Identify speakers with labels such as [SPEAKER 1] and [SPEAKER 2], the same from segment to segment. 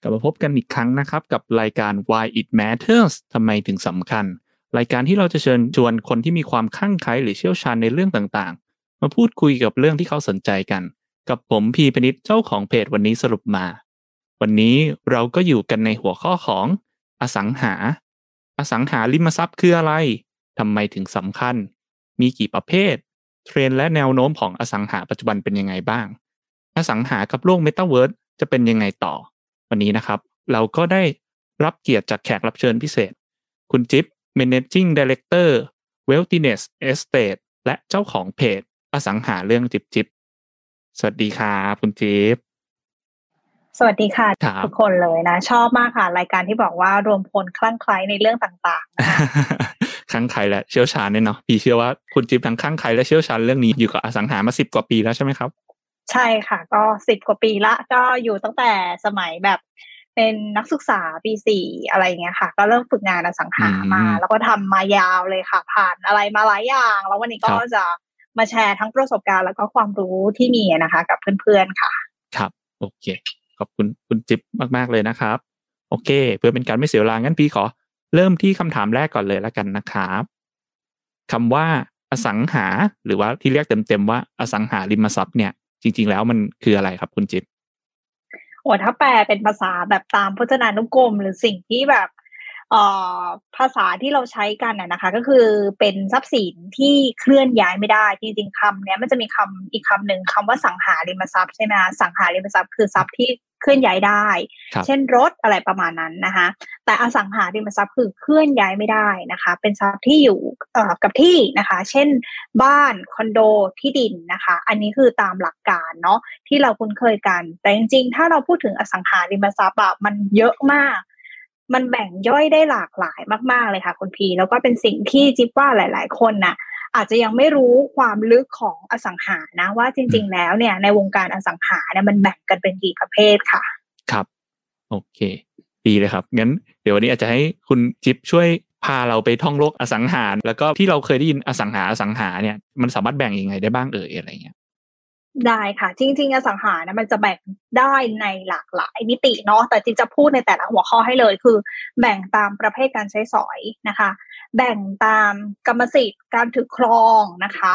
[SPEAKER 1] กลับมาพบกันอีกครั้งนะครับ กับรายการ Why It Matters ทำไมถึงสำคัญ รายการที่เราจะเชิญชวนคนที่มีความคลั่งไคล้หรือเชี่ยวชาญในเรื่องต่างๆ มาพูดคุยกับเรื่องที่เขาสนใจกัน กับผมพีพนิษเจ้าของเพจวันนี้สรุปมา วันนี้เราก็อยู่กันในหัวข้อของ อสังหา อสังหาริมทรัพย์คืออะไรทำไมถึงสำคัญ มีกี่ประเภท เทรนและแนวโน้มของอสังหาปัจจุบันเป็นยังไงบ้าง อสังหากับโลกเมตาเวิร์สจะเป็นยังไงต่อ วันนี้นะครับ เราก็ได้รับเกียรติจากแขกรับเชิญพิเศษ คุณจิ๊บ Managing Director Wealthiness Estate และเจ้าของเพจอสังหาเรื่องจิบจิบสวัสดีครับคุณจิ๊บ
[SPEAKER 2] สวัสดีค่ะ
[SPEAKER 1] ครับ
[SPEAKER 2] ทุกคนเลยนะ ชอบมากค่ะ รายการที่บอกว่ารวมพลคลั่งไคล้ในเรื่องต่างๆนะคะ
[SPEAKER 1] คลั่งไคล้และเชี่ยวชาญเนี่ยเนาะพี่เชื่อว่าคุณจิ๊บทั้งคลั่งไคล้และเชี่ยวชาญเรื่องนี้อยู่กับอสังหามาสิบกว่าปีแล้วใช่ไหมครับ
[SPEAKER 2] ใช่ค่ะก็สิบกว่าปีละก็อยู่ตั้งแต่สมัยแบบเป็นนักศึกษาปีสี่อะไรเงี้ยค่ะ ก็เริ่มฝึกงานอสังหามา
[SPEAKER 1] อืม
[SPEAKER 2] แล้วก็ทำมายาวเลยค่ะ ผ่านอะไรมาหลายอย่าง แล้ววันนี้ก็
[SPEAKER 1] ครับ
[SPEAKER 2] จะมาแชร์ทั้งประสบการณ์แล้วก็ความรู้ที่มีนะคะ กับเพื่อนๆค่ะ
[SPEAKER 1] ครับโอเค ขอบคุณคุณจิ๊บมาก ๆ เลยนะครับ โอเค เพื่อเป็นการไม่เสียเวลางั้นพี่ขอ เริ่มที่คำถามแรกก่อนเลยแล้วกันนะครับคำว่าอสังหาหรือว่าที่เรียกเต็มๆว่าอสังหาริมทรัพย์เนี่ย จริง ๆ แล้วมันคืออะไรครับคุณจิ๊บ
[SPEAKER 2] โอ้ถ้าแปลเป็นภาษาแบบตามพจนานุกรม หรือสิ่งที่แบบอ่อภาษาที่เราใช้กันน่ะนะคะ ก็คือเป็นทรัพย์สินที่เคลื่อนย้ายไม่ได้ จริงๆคำเนี้ยมันจะมีคำอีกคำหนึ่งคำว่าสังหาริมทรัพย์ใช่ไหมสังหาริมทรัพย์คือทรัพย์ที่ เคลื่อนย้ายได้
[SPEAKER 1] ครับ
[SPEAKER 2] เช่นรถอะไรประมาณนั้นนะคะ แต่อสังหาริมทรัพย์คือเคลื่อนย้ายไม่ได้นะคะ เป็นทรัพย์ที่อยู่เอ่อกับที่นะคะ เช่นบ้านคอนโดที่ดินนะคะ อันนี้คือตามหลักการเนาะที่เราคุ้นเคยกัน แต่จริงๆ ถ้าเราพูดถึงอสังหาริมทรัพย์อะมันเยอะมากมันแบ่งย่อยได้หลากหลายมาก ๆ เลยค่ะคุณพี แล้วก็เป็นสิ่งที่จิ๊บว่าหลาย ๆ คนน่ะ อาจจะยังไม่รู้ความลึกของอสังหานะว่าจริง ๆ แล้วเนี่ยในวงการอสังหาเนี่ยมันแบ่งกันเป็นกี่ประเภทค่ะ
[SPEAKER 1] ครับ โอเค ดีเลยครับงั้นเดี๋ยววันนี้อาจจะให้คุณจิ๊บช่วยพาเราไปท่องโลกอสังหา แล้วก็ที่เราเคยได้ยินอสังหาอสังหาเนี่ยมันสามารถแบ่งยังไงได้บ้างเอ่ยอะไรเงี้ย
[SPEAKER 2] ได้ค่ะจริงๆอสังหานะมันจะแบ่งได้ในหลากหลายมิติเนาะแต่จริงจะพูดในแต่ละหัวข้อให้เลย คือ แบ่งตามประเภทการใช้สอยนะคะ แบ่งตามกรรมสิทธิ์การถือครองนะคะ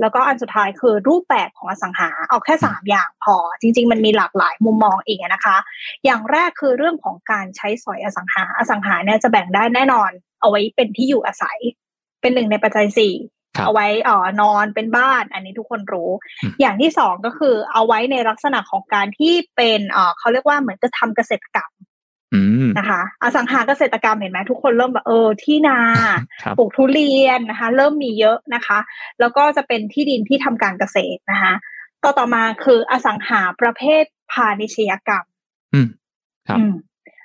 [SPEAKER 2] แล้วก็อันสุดท้ายคือรูปแบบของอสังหาเอาแค่สามอย่างพอ จริง ๆ มันมีหลากหลายมุมมองอีกนะคะ อย่างแรกคือเรื่องของการใช้สอยอสังหาอสังหาเนี่ยจะแบ่งได้แน่นอน เอาไว้เป็นที่อยู่อาศัย เป็นหนึ่งในปัจจัยสี่ เอาไว้เอ่อนอนเป็นบ้าน อันนี้ทุกคนรู้
[SPEAKER 1] อืม
[SPEAKER 2] อย่างที่สองก็คือเอาไว้ในลักษณะของการที่เป็นเอ่อเขาเรียกว่าเหมือนจะทำเกษตรกรรม
[SPEAKER 1] อืม
[SPEAKER 2] นะคะอสังหาเกษตรกรรมเห็นไหมทุกคนเริ่มแบบเออที่นา
[SPEAKER 1] ครับ
[SPEAKER 2] ปลูกทุเรียนนะคะ เริ่มมีเยอะนะคะ แล้วก็จะเป็นที่ดินที่ทำการเกษตรนะคะต่อต่อมาคืออสังหาประเภทพาณิชยกรรม
[SPEAKER 1] อืมครับ
[SPEAKER 2] อืม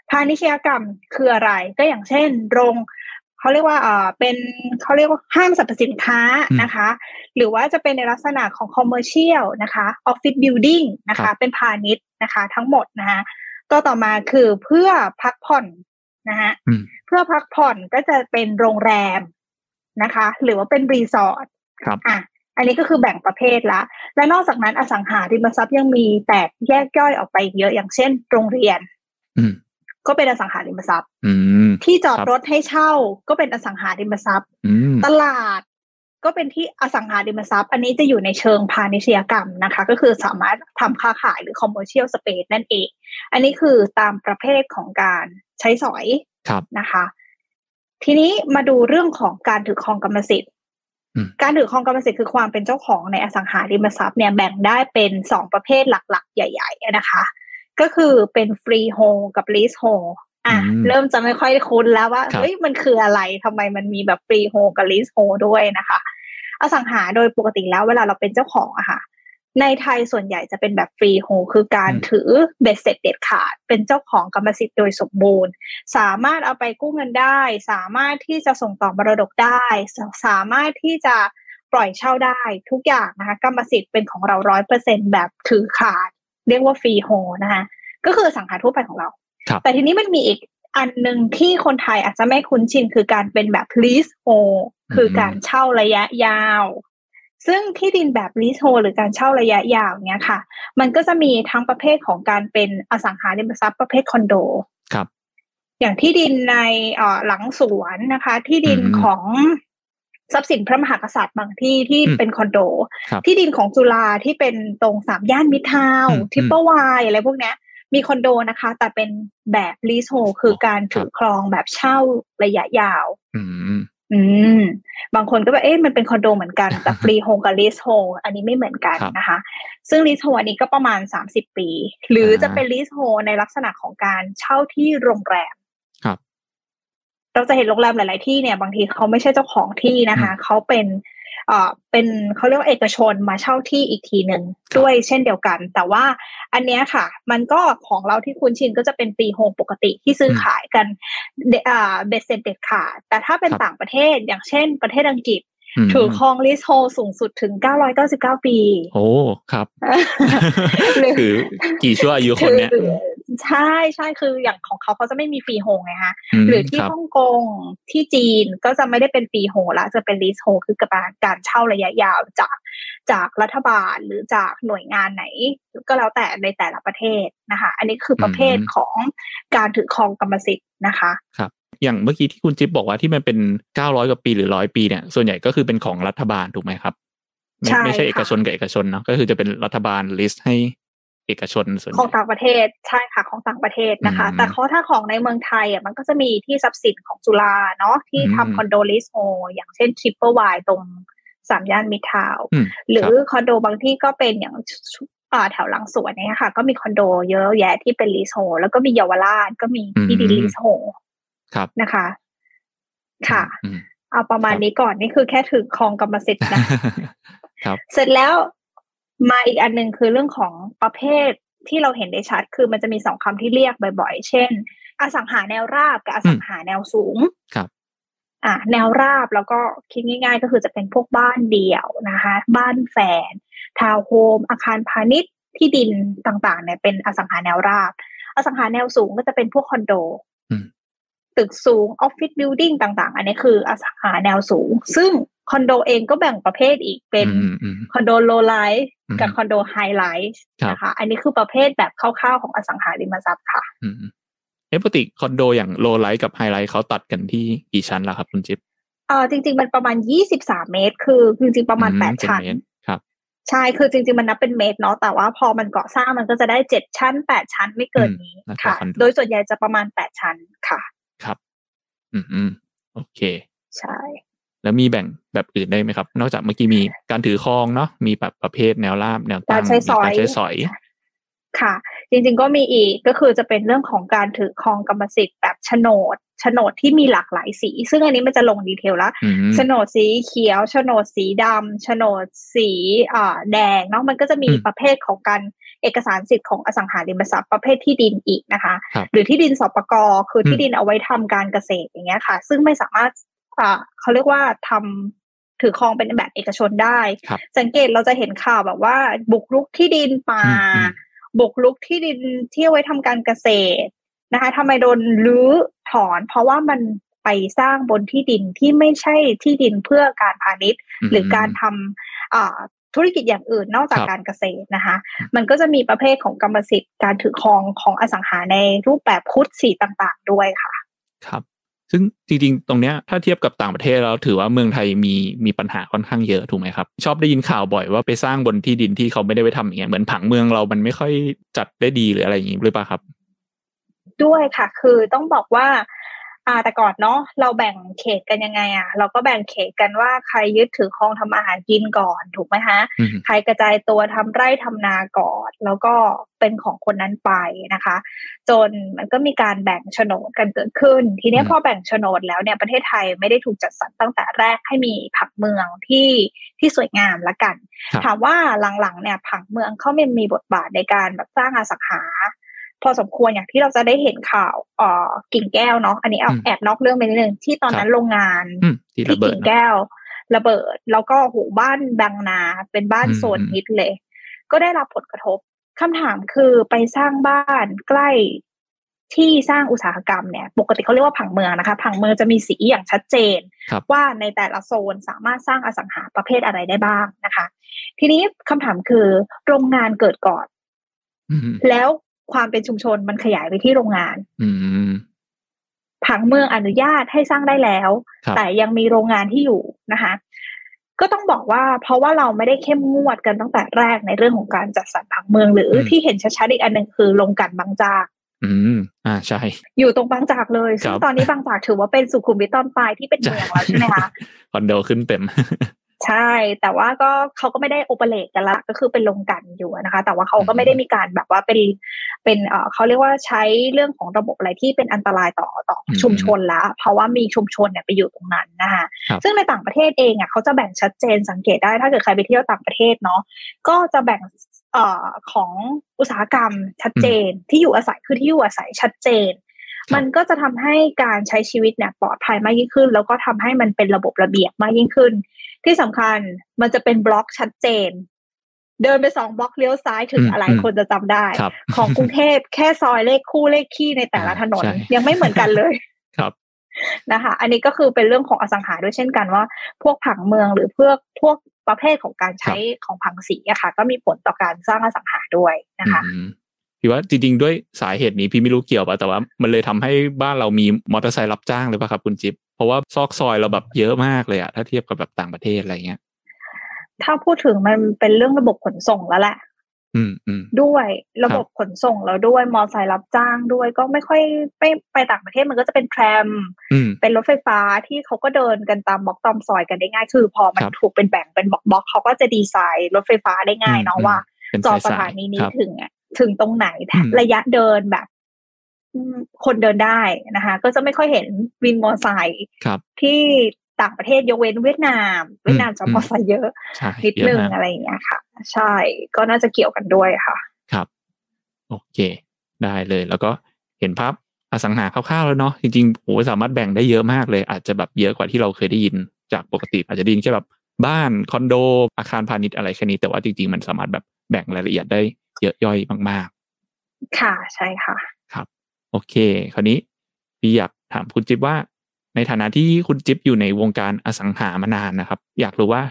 [SPEAKER 2] พาณิชยกรรมคืออะไรก็อย่างเช่น โรง เขาเรียกว่าเอ่อเป็นเขาเรียกว่าห้างสรรพสินค้า
[SPEAKER 1] อืม
[SPEAKER 2] นะคะ หรือว่าจะเป็นในลักษณะของ commercial นะคะ office building นะ
[SPEAKER 1] คะ
[SPEAKER 2] ครั
[SPEAKER 1] บ
[SPEAKER 2] เป็นพาณิชย์นะคะทั้งหมดนะคะต่อต่อมาคือเพื่อพักผ่อนนะคะ
[SPEAKER 1] อืม
[SPEAKER 2] เพื่อพักผ่อนก็จะเป็นโรงแรมนะคะ หรือว่าเป็นรีสอร์ท
[SPEAKER 1] ครับ
[SPEAKER 2] อะอันนี้ก็คือแบ่งประเภทละ และนอกจากนั้นอสังหาริมทรัพย์ยังมีแตกแยกย่อยออกไปอีกเยอะอย่างเช่น โรงเรียน
[SPEAKER 1] อืม
[SPEAKER 2] ก็เป็นอสังหาริมทรัพย์
[SPEAKER 1] อืม
[SPEAKER 2] ที่จอด
[SPEAKER 1] ครับ
[SPEAKER 2] รถให้เช่าก็เป็นอสังหาริมทรัพย์
[SPEAKER 1] อืม
[SPEAKER 2] ตลาดก็เป็นที่อสังหาริมทรัพย์ อันนี้จะอยู่ในเชิงพาณิชยกรรมนะคะ ก็คือสามารถทำค้าขายหรือ commercial space นั่นเอง อันนี้คือตามประเภทของการใช้สอย
[SPEAKER 1] ครับ
[SPEAKER 2] นะคะ ทีนี้มาดูเรื่องของการถือครองกรรมสิทธิ์
[SPEAKER 1] อืม
[SPEAKER 2] การถือครองกรรมสิทธิ์คือความเป็นเจ้าของในอสังหาริมทรัพย์เนี่ยแบ่งได้เป็นสองประเภทหลัก ๆ ใหญ่ ๆ นะคะ ก็คือเป็น freehold กับ leasehold อะ
[SPEAKER 1] อืม
[SPEAKER 2] เริ่มจะไม่ค่อยคุ้นแล้วว่า
[SPEAKER 1] ครับ
[SPEAKER 2] เฮ้ยมันคืออะไรทำไมมันมีแบบ freehold กับ leasehold ด้วยนะคะอสังหาโดยปกติแล้วเวลาเราเป็นเจ้าของอะค่ะ ในไทยส่วนใหญ่จะเป็นแบบ freeholdคือการ
[SPEAKER 1] อืม
[SPEAKER 2] ถือเบ็ดเสร็จเด็ดขาด เป็นเจ้าของกรรมสิทธิ์โดยสมบูรณ์ สามารถเอาไปกู้เงินได้ สามารถที่จะส่งต่อมรดกได้สสามารถที่จะปล่อยเช่าได้ทุกอย่างนะคะกรรมสิทธิ์เป็นของเราร้อยเปอร์เซ็นแบบถือขาด เรียกว่าฟรีโฮนะคะ ก็คืออสังหาทั่วไปของเรา
[SPEAKER 1] ครับ
[SPEAKER 2] แต่ทีนี้มันมีอีกอันหนึ่งที่คนไทยอาจจะไม่คุ้นชินคือการเป็นแบบ lease hold คือการเช่าระยะยาว ซึ่งที่ดินแบบ leasehold หรือการเช่าระยะยาวเนี้ยค่ะ มันก็จะมีทั้งประเภทของการเป็นอสังหาริมทรัพย์ประเภทคอนโด
[SPEAKER 1] ครับ
[SPEAKER 2] อย่างที่ดินในเอ่อหลังสวนนะคะ ที่ดิน
[SPEAKER 1] อืม
[SPEAKER 2] ของ ทรัพย์สินพระมหากษัตริย์บางที่ที่
[SPEAKER 1] อืม
[SPEAKER 2] เป็นคอนโด
[SPEAKER 1] ครับ
[SPEAKER 2] ที่ดินของจุฬาที่เป็นตรงสามย่านมิตรทาวน์
[SPEAKER 1] อืม
[SPEAKER 2] Triple Y อะไรพวกเนี้ยมีคอนโดนะคะ แต่เป็นแบบ leasehold คือการถือครองแบบเช่าระยะยาว
[SPEAKER 1] อืม
[SPEAKER 2] อืมบางคนก็แบบเอ๊ะมันเป็นคอนโดเหมือนกันแต่ freehold กับ leasehold อันนี้ไม่เหมือนกัน
[SPEAKER 1] ครับ
[SPEAKER 2] นะคะ ซึ่ง leasehold อันนี้ก็ประมาณสามสิบปี หรือจะ
[SPEAKER 1] อ่า
[SPEAKER 2] เป็น leasehold ในลักษณะของการเช่าที่โรงแรม
[SPEAKER 1] ครับ
[SPEAKER 2] เราจะเห็นโรงแรมหลาย ๆ ที่เนี่ยบางทีเขาไม่ใช่เจ้าของที่นะคะ เขาเป็นเอ่อเป็นเขาเรียกว่าเอกชนมาเช่าที่อีกทีหนึ่งด้วยเช่นเดียวกัน แต่ว่าอันเนี้ยค่ะ มันก็ของเราที่คุ้นชินก็จะเป็น freehold ปกติที่ซื้อขายกันเดอ่าเบ็ดเสร็จเด็ดขาดแต่ถ้าเป็น
[SPEAKER 1] ครับ
[SPEAKER 2] ต่างประเทศอย่างเช่นประเทศอังกฤษ
[SPEAKER 1] ม
[SPEAKER 2] ถือครองลิสโฮสูงสุดถึง 999 ปี
[SPEAKER 1] โอ้ ครับ
[SPEAKER 2] หรือ
[SPEAKER 1] คือกี่ชั่วอายุคนเนี้ย
[SPEAKER 2] ถือ ใช่ใช่คืออย่างของเขาเขาจะไม่มี freehold ไงฮะหรือที่
[SPEAKER 1] ครับ
[SPEAKER 2] ฮ่องกงที่จีนก็จะไม่ได้เป็น freehold ละจะเป็น leasehold คือการการเช่าระยะยาวจากจากรัฐบาลหรือจากหน่วยงานไหน ก็แล้วแต่ในแต่ละประเทศนะคะ อันนี้คือประเภทของการถือครองกรรมสิทธิ์นะคะ
[SPEAKER 1] อย่างเมื่อกี้ที่คุณจิ๊ปบอกว่าที่มันเป็นเก้าร้อยกว่าปีหรือร้อยปีเนี่ยส่วนใหญ่ก็คือเป็นของรัฐบาลถูกไหมครับไม่
[SPEAKER 2] ใช่
[SPEAKER 1] ไม่ใช่
[SPEAKER 2] ค่ะ
[SPEAKER 1] เอกชนกับเอกชนเนาะก็คือจะเป็นรัฐบาล lease ให้ เอกชนส่วนใหญ่
[SPEAKER 2] ของต่างประเทศใช่ค่ะของต่างประเทศนะคะ
[SPEAKER 1] อืม
[SPEAKER 2] แต่เขาถ้าของในเมืองไทยอะมันก็จะมีที่ทรัพย์สินของจุฬาเนาะที่
[SPEAKER 1] อืม
[SPEAKER 2] ทำคอนโด leasehold อย่างเช่น Triple Y ตรงสามย่านมิตรทาวน์
[SPEAKER 1] อืม
[SPEAKER 2] หรื
[SPEAKER 1] ค
[SPEAKER 2] อบคอนโดบางที่ก็เป็นอย่างอ่าแถวหลังสวนเนี่ยค่ะ ก็มีคอนโดเยอะแยะที่เป็นลีสโฮแล้วก็มีเยาวราชก็มีที่ดิน
[SPEAKER 1] อืม
[SPEAKER 2] ลีสโฮ
[SPEAKER 1] ครับ
[SPEAKER 2] นะคะ ค่ะ
[SPEAKER 1] อืม
[SPEAKER 2] เอาประมาณ
[SPEAKER 1] ครับ
[SPEAKER 2] นี้ก่อนนี่คือแค่ถือครองกรรมสิทธิ์นะ
[SPEAKER 1] ครับ
[SPEAKER 2] เสร็จแล้ว มาอีกอันหนึ่งคือเรื่องของประเภทที่เราเห็นได้ชัด คือมันจะมีสองคำที่เรียกบ่อยๆ เช่น อสังหาแนวราบกับอสังหาแนวสูง
[SPEAKER 1] ครับ
[SPEAKER 2] อะแนวราบแล้วก็คิดง่าย ๆ ก็คือจะเป็นพวกบ้านเดี่ยวนะคะ บ้านแฝดทาวน์โฮมอาคารพาณิชย์ที่ดินต่างๆ เนี่ยเป็นอสังหาแนวราบ อสังหาแนวสูงก็จะเป็นพวกคอนโด
[SPEAKER 1] อืม
[SPEAKER 2] ตึกสูง office building ต่าง ๆ อันนี้คืออสังหาแนวสูง ซึ่ง คอนโดเองก็แบ่งประเภทอีกเป็น
[SPEAKER 1] อืมอืม
[SPEAKER 2] คอนโด low rise
[SPEAKER 1] อืม
[SPEAKER 2] กับคอนโด high rise
[SPEAKER 1] ครับ
[SPEAKER 2] นะคะอันนี้คือประเภทแบบคร่าวๆของอสังหาริมทรัพย์ค่ะ
[SPEAKER 1] อืมอืมเอ๊ะปกติคอนโดอย่าง low rise กับ high rise เขาตัดกันที่กี่ชั้นล่ะครับคุณจิ๊บ
[SPEAKER 2] เออจริง ๆ มันประมาณ23เมตร คือจริงๆประมาณ
[SPEAKER 1] อื
[SPEAKER 2] 8
[SPEAKER 1] เป็น
[SPEAKER 2] ชั้น
[SPEAKER 1] เมตรครับ
[SPEAKER 2] ใช่คือจริง ๆ มันนับเป็นเมตรเนาะแต่ว่าพอมันก่อสร้างมันก็จะได้7ชั้น8ชั้นไม่เกินนี้
[SPEAKER 1] อืมแล้วก็
[SPEAKER 2] ค่ะ
[SPEAKER 1] คอนโด
[SPEAKER 2] โดยส่วนใหญ่จะประมาณ8ชั้นค่ะ
[SPEAKER 1] ครับ อืมอืมโอเค
[SPEAKER 2] ใช่
[SPEAKER 1] แล้วมีแบ่งแบบอื่นได้ไหมครับ นอกจากเมื่อกี้มีการถือครองเนาะมีแบบประเภทแนวราบแนวตั้
[SPEAKER 2] กางรใช้สอย
[SPEAKER 1] มีการใช้สอย
[SPEAKER 2] ค่ะ จริงๆก็มีอีกก็คือจะเป็นเรื่องของการถือครองกรรมสิทธิ์แบบโฉนดโฉนดที่มีหลากหลายสี ซึ่งอันนี้มันจะลงดีเทลแล้ว
[SPEAKER 1] อืม
[SPEAKER 2] โฉนดสีเขียวโฉนดสีดำโฉนดสีอ่าแดงเนาะมันก็จะมี
[SPEAKER 1] อืม
[SPEAKER 2] ประเภทของการเอกสารสิทธิ์ของอสังหาริมทรัพย์ประเภทที่ดินอีกนะคะ
[SPEAKER 1] ครับ
[SPEAKER 2] หรือที่ดินสปกคืออ
[SPEAKER 1] ม
[SPEAKER 2] ที่ดินเอาไว้ทำการเกษตรอย่างเงี้ยค่ะ ซึ่งไม่สามารถ อ่าเขาเรียกว่าทำถือครองเป็นแบบเอกชนได้
[SPEAKER 1] ครับ
[SPEAKER 2] สังเกตเราจะเห็นข่าวแบบว่า บุกรุกที่ดินป่า
[SPEAKER 1] อืมอืม
[SPEAKER 2] บุกรุกที่ดินที่เอาไว้ทำการเกษตรนะคะทำไมโดนรื้อถอน เพราะว่ามันไปสร้างบนที่ดินที่ไม่ใช่ที่ดินเพื่อการพาณิชย์ หรือการทำอ่าธุรกิจอย่างอื่นนอกจาก
[SPEAKER 1] ครับ
[SPEAKER 2] การเกษตรนะคะ มันก็จะมีประเภทของกรรมสิทธิ์การถือครองของอสังหาในรูปแบบคุดสีต่างๆด้วยค่ะ
[SPEAKER 1] ครับ ซึ่งจริงๆ ตรงเนี้ยถ้าเทียบกับต่างประเทศแล้วถือว่าเมืองไทยมีมีปัญหาค่อนข้างเยอะถูกไหมครับ ชอบได้ยินข่าวบ่อยว่าไปสร้างบนที่ดินที่เขาไม่ได้ไปทำอย่างเงี้ยเหมือนผังเมืองเรามันไม่ค่อยจัดได้ดีหรืออะไรอย่างงี้หรือเปล่าครับ
[SPEAKER 2] ด้วยค่ะ คือต้องบอกว่า อ่าแต่ก่อนเนาะเราแบ่งเขตกันยังไงอะ เราก็แบ่งเขตกันว่าใครยึดถือครองทำมาหากินก่อนถูกไหมฮะ
[SPEAKER 1] อืม
[SPEAKER 2] ใครกระจายตัวทำไร่ทำนาก่อน แล้วก็เป็นของคนนั้นไปนะคะ จนมันก็มีการแบ่งโฉนดกันเกิดขึ้น ทีเนี้ย
[SPEAKER 1] อืม
[SPEAKER 2] พอแบ่งโฉนดแล้วเนี่ยประเทศไทยไม่ได้ถูกจัดสรรตั้งแต่แรกให้มีผังเมืองที่ที่สวยงามละกัน
[SPEAKER 1] ครับ
[SPEAKER 2] ถามว่าหลังๆเนี่ยผังเมืองเขาไม่มีบทบาทในการแบบสร้างอสังหา พอสมควรอย่างที่เราจะได้เห็นข่าวเอ่อกิ่งแก้วเนาะอันนี้เอา
[SPEAKER 1] อืม
[SPEAKER 2] แอบนอกเรื่องไปนิดนึงที่ตอนนั้นโรงงาน
[SPEAKER 1] อืมที่
[SPEAKER 2] ที่
[SPEAKER 1] ระเบิด
[SPEAKER 2] กิ่ง
[SPEAKER 1] เนอะ
[SPEAKER 2] แก้ว ระเบิด แล้วก็โหบ้านบางนาเป็นบ้าน
[SPEAKER 1] อืม
[SPEAKER 2] โซนฮิตเลย ก็ได้รับผลกระทบคำถามคือไปสร้างบ้านใกล้ที่สร้างอุตสาหกรรมเนี่ย ปกติเขาเรียกว่าผังเมืองนะคะ ผังเมืองจะมีสีอย่างชัดเจน ว่าในแต่ละโซนสามารถสร้างอสังหาประเภทอะไรได้บ้างนะคะ ทีนี้คำถามคือโรงงานเกิดก่อน แล้ว ความเป็นชุมชนมันขยายไปที่โรงงาน ผังเมืองอนุญาตให้สร้างได้แล้ว แต่ยังมีโรงงานที่อยู่นะคะ ก็ต้องบอกว่าเพราะว่าเราไม่ได้เข้มงวดกันตั้งแต่แรกในเรื่องของการจัดสรรผังเมือง หรือที่เห็นชัดๆอีกอันหนึ่งคือโรงกันบางจาก
[SPEAKER 1] อืม อ่าใช่
[SPEAKER 2] อยู่ตรงบางจากเลยซึ่งตอนนี้บางจากถือว่าเป็นสุขุมวิทตอนปลายที่เป็นเมืองแล้วใช่ไหมคะ
[SPEAKER 1] คอนโดขึ้นเต็ม
[SPEAKER 2] ใช่ แต่ว่าก็เขาก็ไม่ได้โอเปเรตกันละก็คือเป็นลงกันอยู่นะคะ แต่ว่าเขาก็ไม่ได้มีการแบบว่าเป็นเป็นเอ่อเขาเรียกว่าใช้เรื่องของระบบอะไรที่เป็นอันตรายต่อต่อชุมชนละเพราะว่ามีชุมชนเนี่ยไปอยู่ตรงนั้นนะคะซึ่งในต่างประเทศเองอะเขาจะแบ่งชัดเจนสังเกตได้ถ้าเกิดใครไปเที่ยวต่างประเทศเนาะก็จะแบ่งเอ่อของอุตสาหกรรมชัดเจนที่อยู่อาศัยคือที่อยู่อาศัยชัดเจนมันก็จะทำให้การใช้ชีวิตเนี่ยปลอดภัยมากยิ่งขึ้น แล้วก็ทำให้มันเป็นระบบระเบียบมากยิ่งขึ้น ที่สำคัญมันจะเป็นบล็อกชัดเจน เดินไปสองบล็อกเลี้ยวซ้ายถึงอะไรคนจะจำได้ ของกรุงเทพแค่ซอยเลขคู่เลขคี่ในแต่ละถนนยังไม่เหมือนกันเลย
[SPEAKER 1] ครับ
[SPEAKER 2] นะคะ อันนี้ก็คือเป็นเรื่องของอสังหาด้วยเช่นกันว่า พวกผังเมืองหรือพวกพวกประเภทของการใช้ของผังสีอะค่ะ ก็มีผลต่อการสร้างอสังหาด้วยนะคะ
[SPEAKER 1] พี่ว่าจริง ๆ ด้วยสาเหตุนี้พี่ไม่รู้เกี่ยวป่ะแต่ว่า มันเลยทำให้บ้านเรามีมอเตอร์ไซค์รับจ้างเลยป่ะครับคุณจิ๊บเพราะว่าซอกซอยเราแบบเยอะมากเลยอะถ้าเทียบกับแบบต่างประเทศอะไรเงี้ย
[SPEAKER 2] ถ้าพูดถึงมันเป็นเรื่องระบบขนส่งแล้วแหละ
[SPEAKER 1] อืมอืม
[SPEAKER 2] ด้วยระบบขนส่งแล้วด้วยมอไซค์รับจ้างด้วยก็ไม่ค่อยไปไปต่างประเทศมันก็จะเป็นแทรม เป็นรถไฟฟ้าที่เขาก็เดินกันตามบล็อกตามซอยกันได้ง่าย คือ พอมันถูกเป็นแบ่งเป็นบล็อกบล็อกเขาก็จะดีไซน์รถไฟฟ้าได้ง่ายเนาะว่าจอสถานีนี้ถึงอะ ถึงตรงไหนระยะเดินแบบ คนเดินได้นะคะ ก็จะไม่ค่อยเห็นวินมอไซค์ที่ต่างประเทศยกเว้นเวียดนาม เวียดนามจะมอไซค์เยอะนิดนึงอะไรอย่างเงี้ยค่ะ ใช่ก็น่าจะเกี่ยวกันด้วยค่ะ
[SPEAKER 1] ครับ โอเค ได้เลย แล้วก็เห็นภาพอสังหาคร่าวๆแล้วเนาะจริงๆโอ้สามารถแบ่งได้เยอะมากเลย อาจจะแบบเยอะกว่าที่เราเคยได้ยินจากปกติ อาจจะดินแค่แบบบ้านคอนโด อาคารพาณิชย์อะไรแค่นี้แต่ว่าจริงๆมันสามารถแบบแบ่งรายละเอียดได้ เยอะย่อยมาก
[SPEAKER 2] ๆ ค่ะใช่ค่ะ
[SPEAKER 1] ครับ โอเค คราวนี้พี่อยากถามคุณจิ๊บว่า ในฐานะที่คุณจิ๊บอยู่ในวงการอสังหามานานนะครับ อยากรู้ว่า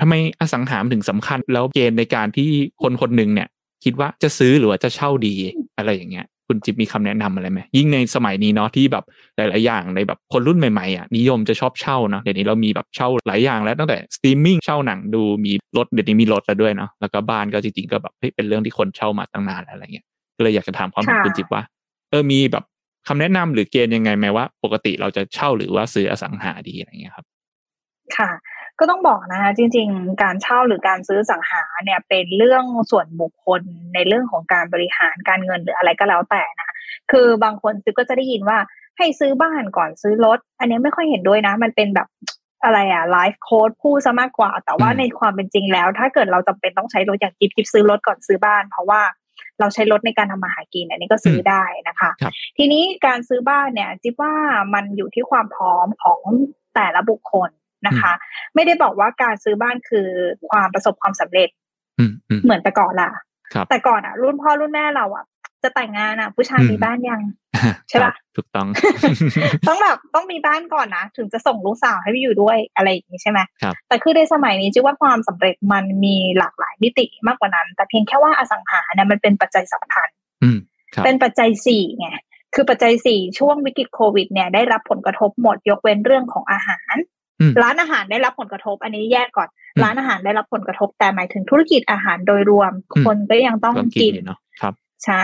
[SPEAKER 1] ทำไมอสังหาถึงสำคัญ แล้วเกณฑ์ในการที่คนคนหนึ่งเนี่ย คิดว่าจะซื้อหรือว่าจะเช่าดีอะไรอย่างเงี้ย คุณจิ๊บมีคำแนะนำอะไรไหมยิ่งในสมัยนี้เนาะที่แบบหลาย ๆ อย่างในแบบคนรุ่นใหม่ ๆ อะ นิยมจะชอบเช่าเนาะเดี๋ยวนี้เรามีแบบเช่าหลายอย่างแล้วตั้งแต่สตรีมมิ่งเช่าหนังดูมีรถเดี๋ยวนี้มีรถแล้วด้วยเนาะแล้วก็บ้านก็จริง ๆ ก็แบบเป็นเรื่องที่คนเช่ามาตั้งนานแล้วอะไรเงี้ยก็เลยอยากจะถามความเห็นคุณจิ๊บว่า เออมีแบบคำแนะนำหรือเกณฑ์ยังไงไหมว่า ปกติเราจะเช่าหรือว่าซื้ออสังหาดีอะไรเงี้ยครับ
[SPEAKER 2] ค่ะ ก็ต้องบอกนะคะจริง ๆ การเช่าหรือการซื้อสังหาเนี่ยเป็นเรื่องส่วนบุคคลในเรื่องของการบริหารการเงินหรืออะไรก็แล้วแต่นะคือบางคนซื้อก็จะได้ยินว่าให้ซื้อบ้านก่อนซื้อรถ อันนี้ไม่ค่อยเห็นด้วยนะ มันเป็นแบบอะไรอะไลฟ์โค้ดพูดซะมากกว่า แต่ว่าในความเป็นจริงแล้ว ถ้าเกิดเราจำเป็นต้องใช้รถอย่างจิบจิบซื้อรถก่อนซื้อบ้าน เพราะว่าเราใช้รถในการทำมาหากินอันนี้ก็ซื้อได้นะคะ ทีนี้การซื้อบ้านเนี่ยจิ๊บว่ามันอยู่ที่ความพร้อมของแต่ละบุคคล นะคะ ไม่ได้บอกว่าการซื้อบ้านคือความประสบความสำเร็จเหมือนแต่ก่อนล่ะ แต่ก่อนอะ รุ่นพ่อรุ่นแม่เราอะ จะแต่งงานอะ ผู้ชายมีบ้านยังใช่ปะ
[SPEAKER 1] ถูกต้อง
[SPEAKER 2] ต้องแบบต้องมีบ้านก่อนนะ ถึงจะส่งลูกสาวให้ไปอยู่ด้วยอะไรอย่างนี้ใช่ไหม
[SPEAKER 1] ครับ
[SPEAKER 2] แต่คือในสมัยนี้จื่อว่าความสำเร็จมันมีหลากหลายมิติมากกว่านั้น แต่เพียงแค่ว่าอสังหาเนี่ยมันเป็นปัจจัยสำคัญเป็นปัจจัยสี่ไงคือปัจจัยสี่ช่วงวิกฤตโควิดเนี่ยได้รับผลกระทบหมดยกเว้นเรื่องของอาหาร ร้านอาหารได้รับผลกระทบ อันนี้แยกก่อน ร้านอาหารได้รับผลกระทบ แต่หมายถึงธุรกิจอาหารโดยรวม คนก็ยังต้องกิน
[SPEAKER 1] เนาะครับ
[SPEAKER 2] ใช่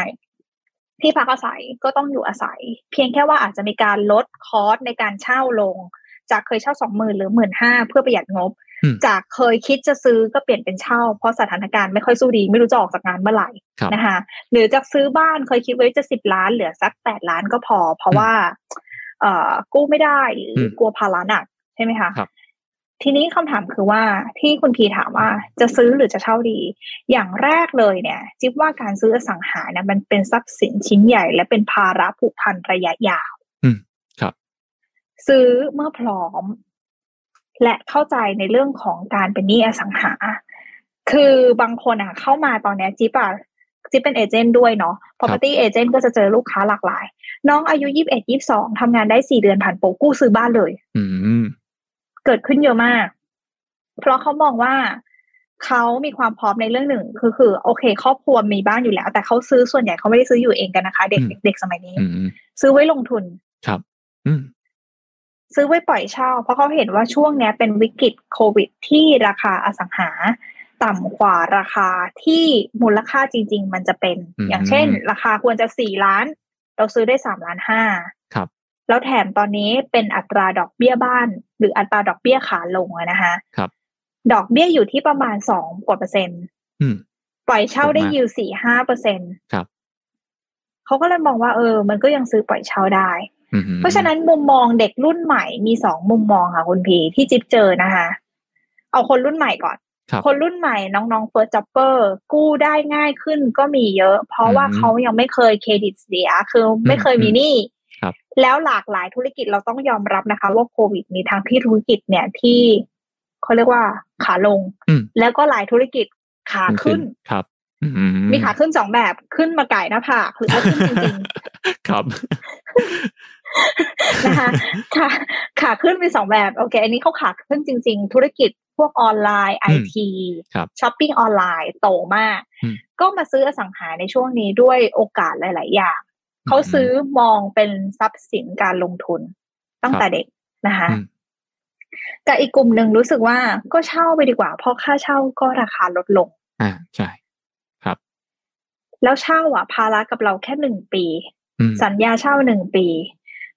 [SPEAKER 2] ที่พักอาศัยก็ต้องอยู่อาศัย เพียงแค่ว่าอาจจะมีการลดคอสในการเช่าลง จากเคยเช่าสองหมื่นหรือหมื่นห้าเพื่อประหยัดงบ จากเคยคิดจะซื้อก็เปลี่ยนเป็นเช่า เพราะสถานการณ์ไม่ค่อยสู้ดี ไม่รู้จะออกจากงานเมื่อไหร่นะคะหรือจากซื้อบ้านเคยคิดไว้จะสิบล้านเหลือสักแปดล้านก็พอ เพราะว่า เอ่อกู้ไม่ได้หรือกลัวภาระหนัก ใช่ไหมคะทีนี้คำถามคือว่าที่คุณพีถามว่าจะซื้อหรือจะเช่าดี อย่างแรกเลยเนี่ยจิ๊บว่าการซื้ออสังหาเนี่ยมันเป็นทรัพย์สินชิ้นใหญ่ และเป็นภาระผูกพันระยะยาว
[SPEAKER 1] อืมครับ
[SPEAKER 2] ซื้อเมื่อพร้อม และเข้าใจในเรื่องของการเป็นหนี้อสังหา คือบางคนอะ เข้ามาตอนนี้จิ๊บอะจิ๊บเป็นเอเจนต์ด้วยเนาะ property agent ก็จะเจอลูกค้าหลากหลาย น้องอายุยี่สิบเอ็ดยี่สองทำงานได้สี่เดือนผ่านโปรกู้ซื้อบ้านเลย
[SPEAKER 1] อืม
[SPEAKER 2] เกิดขึ้นเยอะมาก เพราะเขามองว่าเขามีความพร้อมในเรื่องหนึ่งคือคือ โอเค ครอบครัวมีบ้านอยู่แล้ว แต่เขาซื้อส่วนใหญ่เขาไม่ได้ซื้ออยู่เองกันนะคะ เด็ก
[SPEAKER 1] อืม
[SPEAKER 2] เด็กสมัยนี้
[SPEAKER 1] อืม
[SPEAKER 2] ซื้อไว้ลงทุน
[SPEAKER 1] ครับอืม
[SPEAKER 2] ซื้อไว้ปล่อยเช่า เพราะเขาเห็นว่าช่วงเนี้ยเป็นวิกฤตโควิดที่ราคาอสังหา ต่ำกว่าราคาที่มูลค่าจริง ๆ มันจะเป็น
[SPEAKER 1] อืม
[SPEAKER 2] อย่างเช่น ราคาควรจะสี่ล้าน เราซื้อได้สามล้านห้า
[SPEAKER 1] ครับ
[SPEAKER 2] แล้วแถมตอนนี้เป็นอัตราดอกเบี้ยบ้าน หรืออัตราดอกเบี้ยขาลงอะนะคะ
[SPEAKER 1] ครับ
[SPEAKER 2] ดอกเบี้ยอยู่ที่ประมาณสองกว่าเปอร์เซ็นต์
[SPEAKER 1] อืม
[SPEAKER 2] ปล่อยเช่าได้
[SPEAKER 1] ถูกมาก
[SPEAKER 2] ยิวสี่ห้าเปอร์เซ็นต์
[SPEAKER 1] ครับ
[SPEAKER 2] เขาก็เลยมองว่าเออ มันก็ยังซื้อปล่อยเช่าได้
[SPEAKER 1] อืม
[SPEAKER 2] เพราะฉะนั้นมุมมองเด็กรุ่นใหม่มีสองมุมมองค่ะคุณพีที่จิ๊บเจอนะคะเอาคนรุ่นใหม่ก่อน
[SPEAKER 1] ครับ
[SPEAKER 2] คนรุ่นใหม่น้องๆเฟิร์สจ็อบเปอร์กู้ได้ง่ายขึ้นก็มีเยอะ เพราะว่า
[SPEAKER 1] อืม
[SPEAKER 2] เขายังไม่เคยเครดิตเสียคือไม่เคยมีหนี้
[SPEAKER 1] ครับ
[SPEAKER 2] แล้วหลากหลายธุรกิจเราต้องยอมรับนะคะ ว่าโควิดมีทางที่ธุรกิจเนี่ยที่เขาเรียกว่าขาลง
[SPEAKER 1] อืม
[SPEAKER 2] แล้วก็หลายธุรกิจขาขึ้น
[SPEAKER 1] ครับอืม
[SPEAKER 2] มีขาขึ้นสองแบบขึ้นมาไก่หน้าผากหรือว่าขึ้นจริงๆ
[SPEAKER 1] ครับ
[SPEAKER 2] นะคะขาขาขึ้นมีสองแบบโอเค อันนี้เขาขาขึ้นจริง ๆ ธุรกิจพวกออนไลน์ไอ
[SPEAKER 1] อืมครับ
[SPEAKER 2] shopping online โตมาก
[SPEAKER 1] อืม
[SPEAKER 2] ก็มาซื้ออสังหาในช่วงนี้ด้วยโอกาสหลาย ๆ อย่าง เขาซื้อมองเป็นทรัพย์สินการลงทุนตั้งแต่เด็กนะคะ
[SPEAKER 1] อืม
[SPEAKER 2] กับอีกกลุ่มหนึ่งรู้สึกว่าก็เช่าไปดีกว่า เพราะค่าเช่าก็ราคาลดลง
[SPEAKER 1] อ่าใช่
[SPEAKER 2] แล้วเช่าอะ ภาระกับเราแค่หนึ่งปี
[SPEAKER 1] อืม
[SPEAKER 2] สัญญาเช่าหนึ่งปี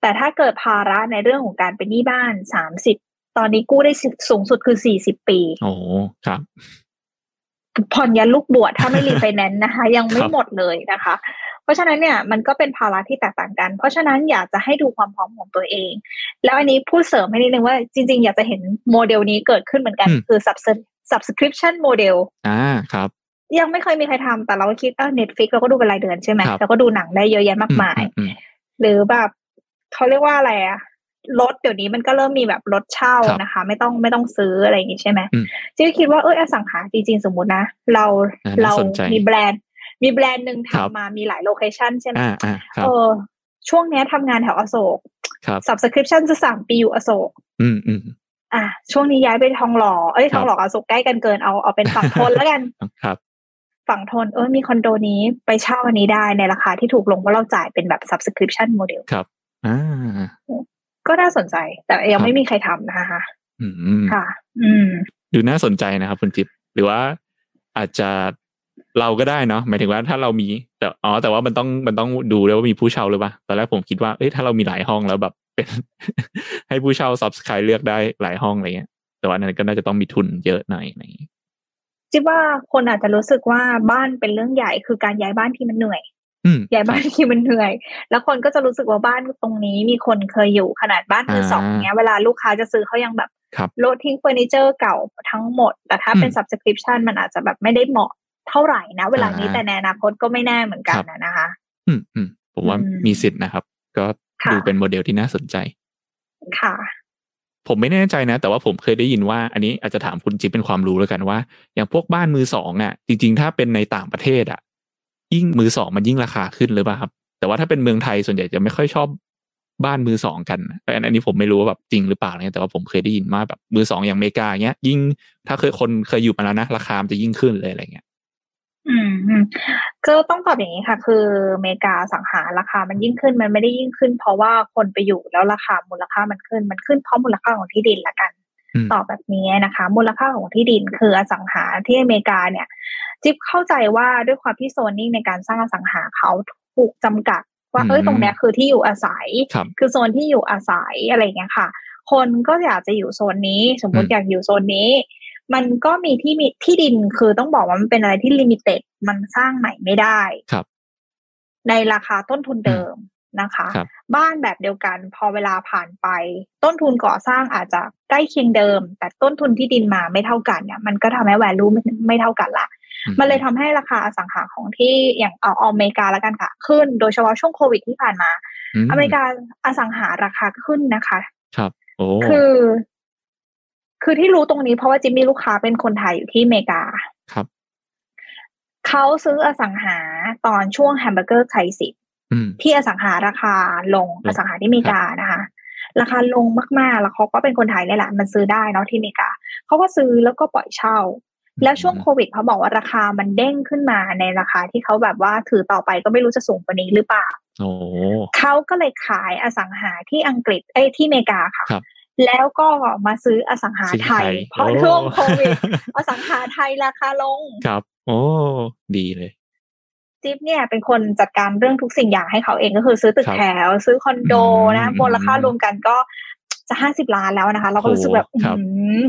[SPEAKER 2] แต่ถ้าเกิดภาระในเรื่องของการเป็นหนี้บ้านสามสิบตอนนี้กู้ได้สูงสุดคือสี่สิบปี
[SPEAKER 1] โอ้ครับ
[SPEAKER 2] ผ่อนยันลูกบวชถ้าไม่รีไฟแนนซ์นะคะ ยังไม่
[SPEAKER 1] ครับ
[SPEAKER 2] หมดเลยนะคะเพ ราะฉะนั้นเนี่ยมันก็เป็นภาระที่แตกต่างกัน เพราะฉะนั้นอยากจะให้ดูความพร้อมของตัวเอง แล้วอันนี้พูดเสริมให้นิดนึงว่าจริง ๆ อยากจะเห็นโมเดลนี้เกิดขึ้นเหมือนกัน
[SPEAKER 1] อืม
[SPEAKER 2] คือ subs- subscription model
[SPEAKER 1] อ่าครับ
[SPEAKER 2] ยังไม่เคยมีใครทำแต่เราก็คิดเออ Netflix เราก็ดูเป็นรายเดือนใช่ไหม
[SPEAKER 1] ครับ
[SPEAKER 2] เราก็ดูหนังได้เยอะแยะมากมาย
[SPEAKER 1] อืม
[SPEAKER 2] หรือแบบเขาเรียกว่าอะไรอะรถเดี๋ยวนี้มันก็เริ่มมีแบบรถเช่า
[SPEAKER 1] ครับ
[SPEAKER 2] นะคะ ไม่ต้องไม่ต้องซื้ออะไรอย่างงี้ใช่ไหม
[SPEAKER 1] อืม
[SPEAKER 2] ที่คิดว่าเอออสังหาจริงๆสมมุตินะ เรา
[SPEAKER 1] อ่า
[SPEAKER 2] เรา
[SPEAKER 1] น่าสนใจ
[SPEAKER 2] มีแบรนด์ มีแบรนด์หนึ่ง
[SPEAKER 1] ครับ
[SPEAKER 2] ทำมามีหลาย location ใช่ไหม
[SPEAKER 1] อ่าอ่าครับ
[SPEAKER 2] เออช่วงเนี้ยทำงานแถวอโศก
[SPEAKER 1] ครับ
[SPEAKER 2] subscription จะสามปีอยู่อโศก
[SPEAKER 1] อืมอืม
[SPEAKER 2] อะช่วงนี้ย้ายไปทองหล่อเอ้ย
[SPEAKER 1] ครั
[SPEAKER 2] ท
[SPEAKER 1] บ
[SPEAKER 2] องหล่อกับอโศกใกล้กันเกินเอาเอาเป็นฝั่งทนแล้วกัน
[SPEAKER 1] ครับ
[SPEAKER 2] ฝั่งทนเออมีคอนโดนี้ไปเช่าอันนี้ได้ในราคาที่ถูกลงเพราะเราจ่ายเป็นแบบ subscription model
[SPEAKER 1] ครับอ่า
[SPEAKER 2] ก็น่าสนใจ แต่ยั
[SPEAKER 1] ครั
[SPEAKER 2] ง
[SPEAKER 1] บ
[SPEAKER 2] ไม่มีใครทำนะคะ
[SPEAKER 1] อืม
[SPEAKER 2] ค่ะ อืม
[SPEAKER 1] ดูน่าสนใจนะครับคุณจิ๊บหรือว่าอาจจะ เราก็ได้เนาะหมายถึงว่าถ้าเรามี แต่อ๋อแต่ว่ามันต้องมันต้องดูด้วยว่ามีผู้เช่าหรือเปล่าตอนแรกผมคิดว่าเอ้ยถ้าเรามีหลายห้องแล้วแบบเป็น ให้ผู้เช่า subscribe เลือกได้หลายห้องอะไรเงี้ย แต่ว่าอันนั้นก็น่าจะต้องมีทุนเยอะหน่อยอะไรอย่างงี้
[SPEAKER 2] จิ๊บว่าคนอาจจะรู้สึกว่าบ้านเป็นเรื่องใหญ่คือการย้ายบ้านที่มันเหนื่อย
[SPEAKER 1] อืม
[SPEAKER 2] ย้ายบ้านที่มันเหนื่อย แล้วคนก็จะรู้สึกว่าบ้านตรงนี้มีคนเคยอยู่ขนาดบ้านมือสอง
[SPEAKER 1] อ่า
[SPEAKER 2] เนี้ย เวลาลูกค้าจะซื้อเขายังแบบ
[SPEAKER 1] ครับโละ
[SPEAKER 2] ทิ้งเฟอร์นิเจอร์เก่าทั้งหมด แต่ถ้าเป็น
[SPEAKER 1] อืม
[SPEAKER 2] subscription มันอาจจะแบบไม่ได้เหมาะ เท่าไหร่นะเวลานี้
[SPEAKER 1] อ่า
[SPEAKER 2] แต่ในอนาคตก็ไม่แน่เหมือนกัน
[SPEAKER 1] ครับ
[SPEAKER 2] นะนะคะ
[SPEAKER 1] อืมอืมผมว่า
[SPEAKER 2] อืม
[SPEAKER 1] มีสิทธิ์นะครับ ก็
[SPEAKER 2] ค่ะ
[SPEAKER 1] ดูเป็นโมเดลที่น่าสนใจ
[SPEAKER 2] ค่ะ
[SPEAKER 1] ผมไม่แน่ใจนะ แต่ว่าผมเคยได้ยินว่า อันนี้อาจจะถามคุณจิ๊บเป็นความรู้แล้วกันว่า อย่างพวกบ้านมือสองอะ จริง ๆ ถ้าเป็นในต่างประเทศอะ ยิ่งมือสองมันยิ่งราคาขึ้นหรือเปล่าครับ แต่ว่าถ้าเป็นเมืองไทยส่วนใหญ่จะไม่ค่อยชอบบ้านมือสองกันเอออันนี้ผมไม่รู้ว่าแบบจริงหรือเปล่าเนี่ยแต่ว่าผมเคยได้ยินว่าแบบมือสองอย่างอเมริกาเงี้ย ยิ่งถ้าเคยคนเคยอยู่มาแล้วนะราคามันจะยิ่งขึ้นเลยอะไรเงี้ย
[SPEAKER 2] อืมอืมก็ต้องตอบอย่างนี้ค่ะ คืออเมริกาสังหาราคามันยิ่งขึ้นมันไม่ได้ยิ่งขึ้น เพราะว่าคนไปอยู่แล้วราคามูลค่ามันขึ้น มันขึ้นเพราะมูลค่าของที่ดินละกัน
[SPEAKER 1] อืม
[SPEAKER 2] ตอบแบบนี้นะคะ มูลค่าของที่ดินคืออสังหาที่อเมริกาเนี่ย จิ๊บเข้าใจว่าด้วยความที่โซนนิ่งในการสร้างอสังหาเขาถูกจำกัด ว่าเอ้ย
[SPEAKER 1] อืม
[SPEAKER 2] ตรงเนี้ยคือที่อยู่อาศัย
[SPEAKER 1] ครับ
[SPEAKER 2] คือโซนที่อยู่อาศัยอะไรอย่างเงี้ยค่ะ คนก็อยากจะอยู่โซนนี้ สมมติ
[SPEAKER 1] อืม
[SPEAKER 2] อยากอยู่โซนนี้ มันก็มีที่มีที่ดินคือต้องบอกว่ามันเป็นอะไรที่ลิมิเต็ดมันสร้างใหม่ไม่ได้
[SPEAKER 1] ครับ
[SPEAKER 2] ในราคาต้นทุนเดิมนะคะ
[SPEAKER 1] ครับ
[SPEAKER 2] บ้านแบบเดียวกันพอเวลาผ่านไป ต้นทุนก่อสร้างอาจจะใกล้เคียงเดิม แต่ต้นทุนที่ดินมาไม่เท่ากันเนี่ย มันก็ทำให้ value ไม่ไม่เท่ากันละมันเลยทำให้ราคาอสังหาของที่อย่างเอาเอาอเมริกาแล้วกันค่ะ ขึ้นโดยเฉพาะช่วงโควิดที่ผ่านมา
[SPEAKER 1] ม
[SPEAKER 2] อเมริกาอสังหาราคาขึ้นนะคะ
[SPEAKER 1] ครับ โอ้
[SPEAKER 2] คือ คือที่รู้ตรงนี้เพราะว่าจิมมีลูกค้าเป็นคนไทยอยู่ที่อเมริกา
[SPEAKER 1] ครับ
[SPEAKER 2] เขาซื้ออสังหาตอนช่วงแฮมเบอร์เกอร์ไครสิส
[SPEAKER 1] อืม
[SPEAKER 2] ที่อสังหาราคาลง
[SPEAKER 1] ลง
[SPEAKER 2] อสังหาที่อเมริกานะคะ ราคาลงมากๆ แล้วเขาก็เป็นคนไทยเลยแหละ มันซื้อได้เนาะที่อเมริกาเขาก็ซื้อแล้วก็ปล่อยเช่า แล้วช่วงโควิดเขาบอกว่าราคามันเด้งขึ้นมาในราคาที่เขาแบบว่าถือต่อไปก็ไม่รู้จะสูงกว่านี้หรือเปล่า
[SPEAKER 1] โอ้
[SPEAKER 2] เขาก็เลยขายอสังหาที่อังกฤษเอ้ยที่อเมริกาค่ะ
[SPEAKER 1] ครับ
[SPEAKER 2] แล้วก็มาซื้ออสังหา
[SPEAKER 1] ซื้อ
[SPEAKER 2] ไทย เพราะ
[SPEAKER 1] โอ้
[SPEAKER 2] ช่วงโควิดอสังหาไทยราคาลง
[SPEAKER 1] ครับ โอ้ดีเลย
[SPEAKER 2] จิ๊บเนี่ยเป็นคนจัดการเรื่องทุกสิ่งอย่างให้เขาเองก็คือซื้อตึก
[SPEAKER 1] ครับ
[SPEAKER 2] แถว ซื้อคอนโด
[SPEAKER 1] อืม
[SPEAKER 2] นะมูลค่ารวมกันก็จะห้าสิบล้านแล้วนะคะ เราก็รู้สึกแบบ
[SPEAKER 1] โอ้ครับ
[SPEAKER 2] อื้อหือ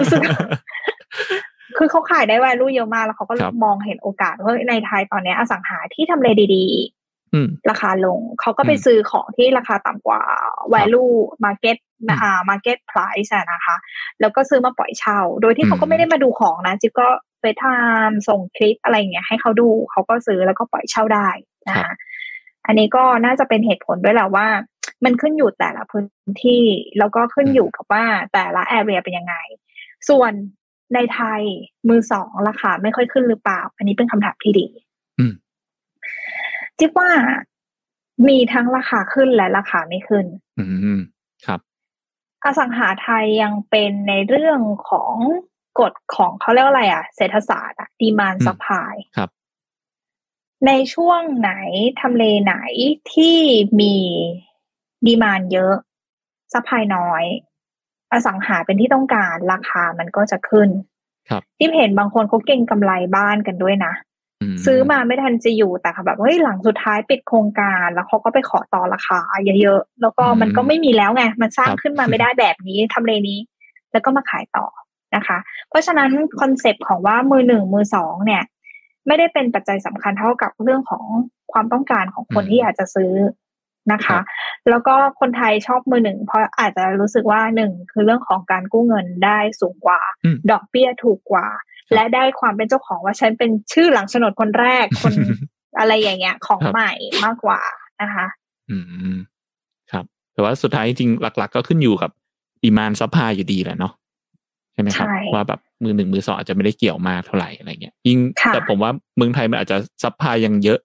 [SPEAKER 2] รู้สึกคือเขาขายได้ value เยอะมากแล้วเขาก็
[SPEAKER 1] ครับ
[SPEAKER 2] มองเห็นโอกาสว่าในไทยตอนเนี้ยอสังหาที่ทำเลดี
[SPEAKER 1] อืม
[SPEAKER 2] ๆ ราคาลง เขาก็ไป
[SPEAKER 1] อืม
[SPEAKER 2] ซื้อของที่ราคาต่ำกว่า value market
[SPEAKER 1] อืม
[SPEAKER 2] อ่า market price อะนะคะ แล้วก็ซื้อมาปล่อยเช่า โดยที่
[SPEAKER 1] อืม
[SPEAKER 2] เขาก็ไม่ได้มาดูของนะ จิ๊บก็ไปทามส่งคลิปอะไรอย่างเงี้ยให้เขาดู เขาก็ซื้อแล้วก็ปล่อยเช่าได้นะคะอันนี้ก็น่าจะเป็นเหตุผลด้วยแหละว่า มันขึ้นอยู่แต่ละพื้นที่ แล้วก็ขึ้นอยู่กับว่าแต่ละแอเรียเป็นยังไง ส่วนในไทยมือสองราคาไม่ค่อยขึ้นหรือเปล่า อันนี้เป็นคำถามที่ดี
[SPEAKER 1] อืม
[SPEAKER 2] จิ๊บว่ามีทั้งราคาขึ้นและราคาไม่ขึ้น
[SPEAKER 1] อืมครับ
[SPEAKER 2] อสังหาไทยยังเป็นในเรื่องของกฎของเขาเรียกว่าอะไรอะเศรษฐศาสตร์อะ demand
[SPEAKER 1] อืม
[SPEAKER 2] supply
[SPEAKER 1] ครับ
[SPEAKER 2] ในช่วงไหนทำเลไหนที่มี demand เยอะ supply น้อย อสังหาเป็นที่ต้องการราคามันก็จะขึ้น
[SPEAKER 1] ครับ
[SPEAKER 2] ที่เห็นบางคนเขาเก็งกำไรบ้านกันด้วยนะ
[SPEAKER 1] ม
[SPEAKER 2] ซื้อมาไม่ทันจะอยู่แต่ค่ะแบบเฮ้ยหลังสุดท้ายปิดโครงการแล้วเขาก็ไปขอต่อราคาเยอะๆแล้วก็
[SPEAKER 1] อืม
[SPEAKER 2] มันก็ไม่มีแล้วไงมันสร้าง
[SPEAKER 1] ครับ
[SPEAKER 2] ขึ้นมาไม่ได้แบบนี้ทำเลนี้ แล้วก็มาขายต่อนะคะ เพราะฉะนั้น concept ของว่ามือหนึ่งมือสองเนี่ย ไม่ได้เป็นปัจจัยสำคัญเท่ากับเรื่องของความต้องการของคน
[SPEAKER 1] อืม
[SPEAKER 2] ที่อยากจะซื้อนะ
[SPEAKER 1] คะ
[SPEAKER 2] ครั
[SPEAKER 1] บ
[SPEAKER 2] แล้วก็คนไทยชอบมือหนึ่งเพราะอาจจะรู้สึกว่าหนึ่งคือเรื่องของการกู้เงินได้สูงกว่า
[SPEAKER 1] อืม
[SPEAKER 2] ดอกเบี้ยถูกกว่า และได้ความเป็นเจ้าของว่าฉันเป็นชื่อหลังโฉนดคนแรกคนอะไรอย่างเงี้ย ของ
[SPEAKER 1] ครับ
[SPEAKER 2] ใหม่มากกว่านะคะ
[SPEAKER 1] อืมครับ แต่ว่าสุดท้ายจริงๆหลัก ๆ ก็ขึ้นอยู่กับ demand supply อยู่ดีแหละเนาะใช่ไหมครับ
[SPEAKER 2] ใช่
[SPEAKER 1] ว่าแบบมือหนึ่งมือสองอาจจะไม่ได้เกี่ยวมากเท่าไหร่อะไรเงี้ยยิ่ง
[SPEAKER 2] ค่ะ
[SPEAKER 1] แต่ผมว่าเมืองไทยมันอาจจะ supply ยังเยอะ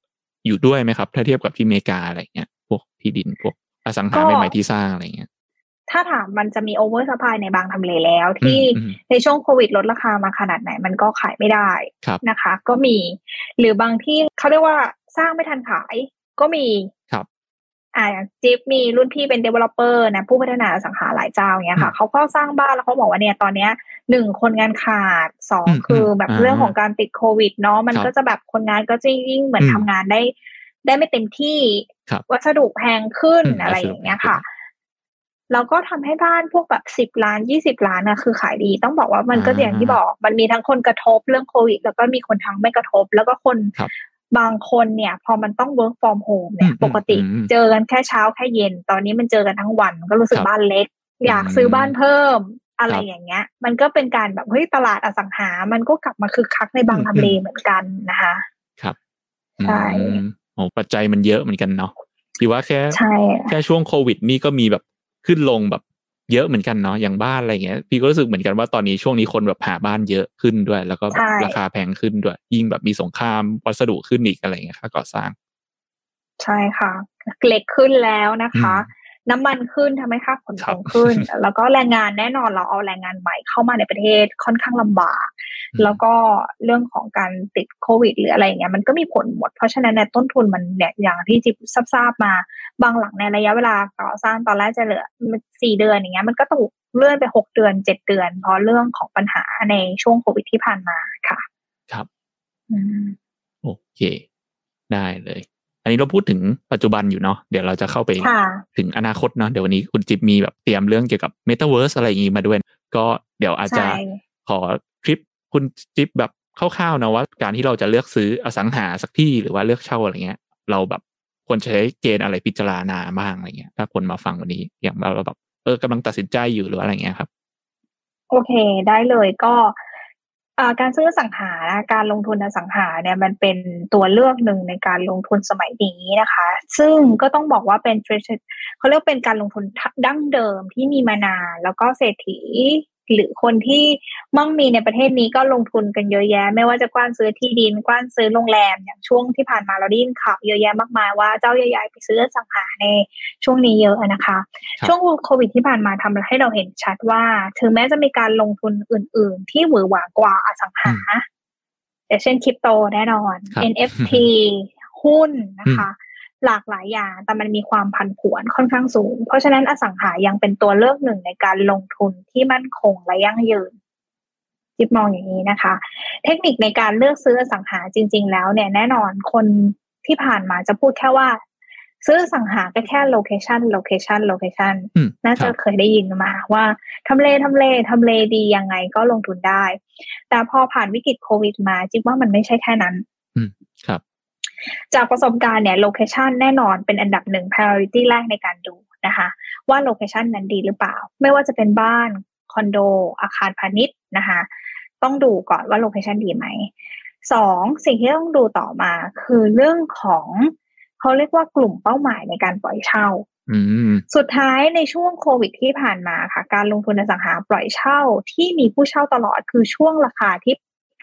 [SPEAKER 1] อยู่ด้วยไหมครับ ถ้าเทียบกับที่อเมริกาอะไรเงี้ยพวกที่ดินพวกอสังหาใหม่ๆที่สร้างอะไรเงี้ย
[SPEAKER 2] ถ้าถามมันจะมี oversupply ในบางทำเลแล้ว ที่
[SPEAKER 1] อืม
[SPEAKER 2] ในช่วงโควิดลดราคามาขนาดไหนมันก็ขายไม่ได้
[SPEAKER 1] ครับ
[SPEAKER 2] นะคะ ก็มี หรือบางที่เขาเรียกว่าสร้างไม่ทันขายก็มี
[SPEAKER 1] ครับ
[SPEAKER 2] อ่าอย่างจิ๊บมีรุ่นพี่เป็น developer นะผู้พัฒนาอสังหาหลายเจ้าอย่างเงี้ยค่ะ
[SPEAKER 1] อืม
[SPEAKER 2] เขาก็สร้างบ้านแล้วเขาบอกว่าเนี่ยตอนเนี้ยหนึ่งคนงานขาดสอง
[SPEAKER 1] อืม
[SPEAKER 2] คือแบบ
[SPEAKER 1] อ่า
[SPEAKER 2] เรื่องของการติดโควิดเนาะมัน
[SPEAKER 1] ครับ
[SPEAKER 2] ก็จะแบบคนงานก็จะยิ่งเหมือน
[SPEAKER 1] อืม
[SPEAKER 2] ทำงานได้ ได้ไม่เต็มที่
[SPEAKER 1] ครับ
[SPEAKER 2] วัสดุแพงขึ้น
[SPEAKER 1] อืม
[SPEAKER 2] อะไร
[SPEAKER 1] วัสดุ
[SPEAKER 2] อย่างเงี้ย
[SPEAKER 1] แพงขึ้น
[SPEAKER 2] ค่ะ แล้วก็ทำให้บ้านพวกแบบสิบล้านยี่สิบล้านนะคือขายดี ต้องบอกว่ามันก็
[SPEAKER 1] อ่า
[SPEAKER 2] อย่างที่บอก มันมีทั้งคนกระทบเรื่องโควิด แล้วก็มีคนทั้งไม่กระทบ แล้วก็คน
[SPEAKER 1] ครับ
[SPEAKER 2] บางคนเนี่ย พอมันต้อง work from home เนี่ย
[SPEAKER 1] อืม
[SPEAKER 2] ปกติ
[SPEAKER 1] อืม
[SPEAKER 2] เจอกันแค่เช้าแค่เย็น ตอนนี้มันเจอกันทั้งวันก็รู้สึก
[SPEAKER 1] ครับ
[SPEAKER 2] บ้านเล็ก อยาก
[SPEAKER 1] อืม
[SPEAKER 2] ซื้อบ้านเพิ่มอะไร
[SPEAKER 1] ครับ
[SPEAKER 2] อย่างเงี้ย มันก็เป็นการแบบเฮ้ยตลาดอสังหา มันก็กลับมาคึกคักในบาง
[SPEAKER 1] อืม
[SPEAKER 2] ทำเลเหมือนกันนะคะ
[SPEAKER 1] ครับ
[SPEAKER 2] ใช่
[SPEAKER 1] อืมโอ้ปัจจัยมันเยอะเหมือนกันเนาะที่ว่าแค่
[SPEAKER 2] ใช่
[SPEAKER 1] แค่ช่วงโควิดนี่ก็มีแบบ ขึ้นลงแบบเยอะเหมือนกันเนาะอย่างบ้านอะไรเงี้ย พี่ก็รู้สึกเหมือนกันว่าตอนนี้ช่วงนี้คนแบบหาบ้านเยอะขึ้นด้วย แล้วก็แบบราคาแพงขึ้นด้วย ยิ่งแบบมีสงครามวัสดุขึ้นอีกอะไรเงี้ยค่าก่อสร้าง
[SPEAKER 2] ใช่ค่ะเหล็กขึ้นแล้วนะคะ
[SPEAKER 1] อืม
[SPEAKER 2] น้ำมันขึ้นทำให้ค่าขน
[SPEAKER 1] ครั
[SPEAKER 2] ส่
[SPEAKER 1] บ
[SPEAKER 2] งขึ้น แล้วก็แรงงานแน่นอนเราเอาแรงงานใหม่เข้ามาในประเทศค่อนข้างลำบาก
[SPEAKER 1] อืม
[SPEAKER 2] แล้วก็เรื่องของการติดโควิด หรืออะไรอย่างเงี้ยมันก็มีผลหมด เพราะฉะนั้นเนี่ยต้นทุนมันเนี่ยอย่างที่จิบทราบๆมา บางหลังในระยะเวลาก่อสร้างตอนแรกจะเหลือสี่เดือนอย่างเงี้ยมันก็ถูกเลื่อนไปหกเดือนเจ็ดเดือน เพราะเรื่องของปัญหาในช่วงโควิดที่ผ่านมาค่ะ
[SPEAKER 1] ครับ
[SPEAKER 2] อืม
[SPEAKER 1] โอเค ได้เลย อันนี้เราพูดถึงปัจจุบันอยู่เนาะเดี๋ยวเราจะเข้าไป
[SPEAKER 2] ค่ะ
[SPEAKER 1] ถึงอนาคตเนาะเดี๋ยววันนี้คุณจิ๊บมีแบบเตรียมเรื่องเกี่ยวกับ Metaverse อะไรอย่างงี้มาด้วย ก็เดี๋ยวอาจจะ
[SPEAKER 2] ใช่
[SPEAKER 1] ขอคลิป คุณจิ๊บแบบคร่าวๆนะว่าการที่เราจะเลือกซื้ออสังหาสักที่หรือว่าเลือกเช่าอะไรเงี้ย เราแบบควรใช้เกณฑ์อะไรพิจารณาบ้างอะไรเงี้ย ถ้าคนมาฟังวันนี้อย่างเราแบบเออกำลังตัดสินใจอยู่หรืออะไรเงี้ยครับ
[SPEAKER 2] โอเคได้เลยก็การซื้ออสังหานะการลงทุนอสังหาเนี่ยมันเป็นตัวเลือกหนึ่งในการลงทุนสมัยนี้นะคะ ซึ่งก็ต้องบอกว่าเป็นเขาเรียกเป็นการลงทุนดั้งเดิมที่มีมานานแล้วก็เศรษฐี หรือคนที่มั่งมีในประเทศนี้ก็ลงทุนกันเยอะแยะ ไม่ว่าจะกว้านซื้อที่ดินกว้านซื้อโรงแรมอย่างช่วงที่ผ่านมาเราได้ยินข่าวเยอะแยะมากมายว่าเจ้าใหญ่ๆไปซื้อสังหาในช่วงนี้เยอะนะคะ ช่วงโควิดที่ผ่านมาทำให้เราเห็นชัดว่า ถึงแม้จะมีการลงทุนอื่น ๆ ที่หวือหวากว่าอสังหาอย่างเช่นคริปโตแน่นอน NFT หุ้นนะคะ หลากหลายอย่างแต่มันมีความผันผวนค่อนข้างสูง เพราะฉะนั้นอสังหายังเป็นตัวเลือกหนึ่งในการลงทุนที่มั่นคงและยั่งยืนจิบมองอย่างนี้นะคะ เทคนิคในการเลือกซื้ออสังหาจริง ๆ แล้วเนี่ยแน่นอนคนที่ผ่านมาจะพูดแค่ว่า ซื้ออสังหาก็แค่ location location location น่าจะเคยได้ยินมาว่าทำเลทำเลทำเลดียังไงก็ลงทุนได้ แต่พอผ่านวิกฤตโควิดมาจิ๊บว่ามันไม่ใช่แค่นั้น
[SPEAKER 1] ครับ
[SPEAKER 2] จากประสบการณ์เนี่ย location แน่นอนเป็นอันดับหนึ่ง priority แรกในการดูนะคะว่า location นั้นดีหรือเปล่า ไม่ว่าจะเป็นบ้านคอนโด อาคารพาณิชย์นะคะต้องดูก่อนว่า location ดีไหมสองสิ่งที่ต้องดูต่อมาคือเรื่องของเขาเรียกว่ากลุ่มเป้าหมายในการปล่อยเช่าสุดท้ายในช่วงโควิดที่ผ่านมาค่ะ การลงทุนในสังหาปล่อยเช่าที่มีผู้เช่าตลอดคือช่วงราคาที่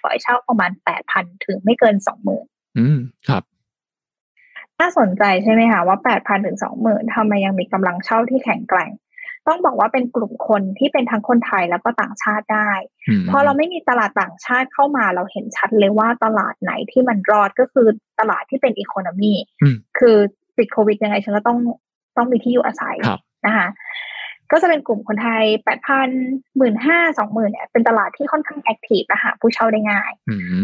[SPEAKER 2] ปล่อยเช่าประมาณแปดพันถึงไม่เกินสองหมื่น
[SPEAKER 1] อืมครับ
[SPEAKER 2] น่าสนใจใช่ไหมคะว่าแปดพันถึงสองหมื่นทำไมยังมีกำลังเช่าที่แข็งแกร่ง ต้องบอกว่าเป็นกลุ่มคนที่เป็นทั้งคนไทยแล้วก็ต่างชาติได้พอเราไม่มีตลาดต่างชาติเข้ามาเราเห็นชัดเลยว่าตลาดไหนที่มันรอดก็คือตลาดที่เป็นอีโคโนมีคือปิดโควิดยังไงฉันก็ต้องต้องมีที่อยู่อาศัยนะคะก็จะเป็นกลุ่มคนไทยแปดพันหมื่นห้าสองหมื่นเนี่ยเป็นตลาดที่ค่อนข้างแอคทีฟนะคะผู้เช่าได้ง่าย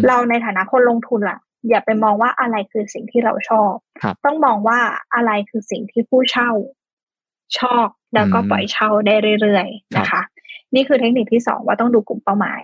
[SPEAKER 2] เราในฐานะคนลงทุนล่ะ อย่าไปมองว่าอะไรคือสิ่งที่เราชอบ ต้องมองว่าอะไรคือสิ่งที่ผู้เช่า ชอบแล้วก็ปล่อยเช่าได้เรื่อยๆนะคะ นี่คือเทคนิคที่สองว่าต้องดูกลุ่มเป้าหมาย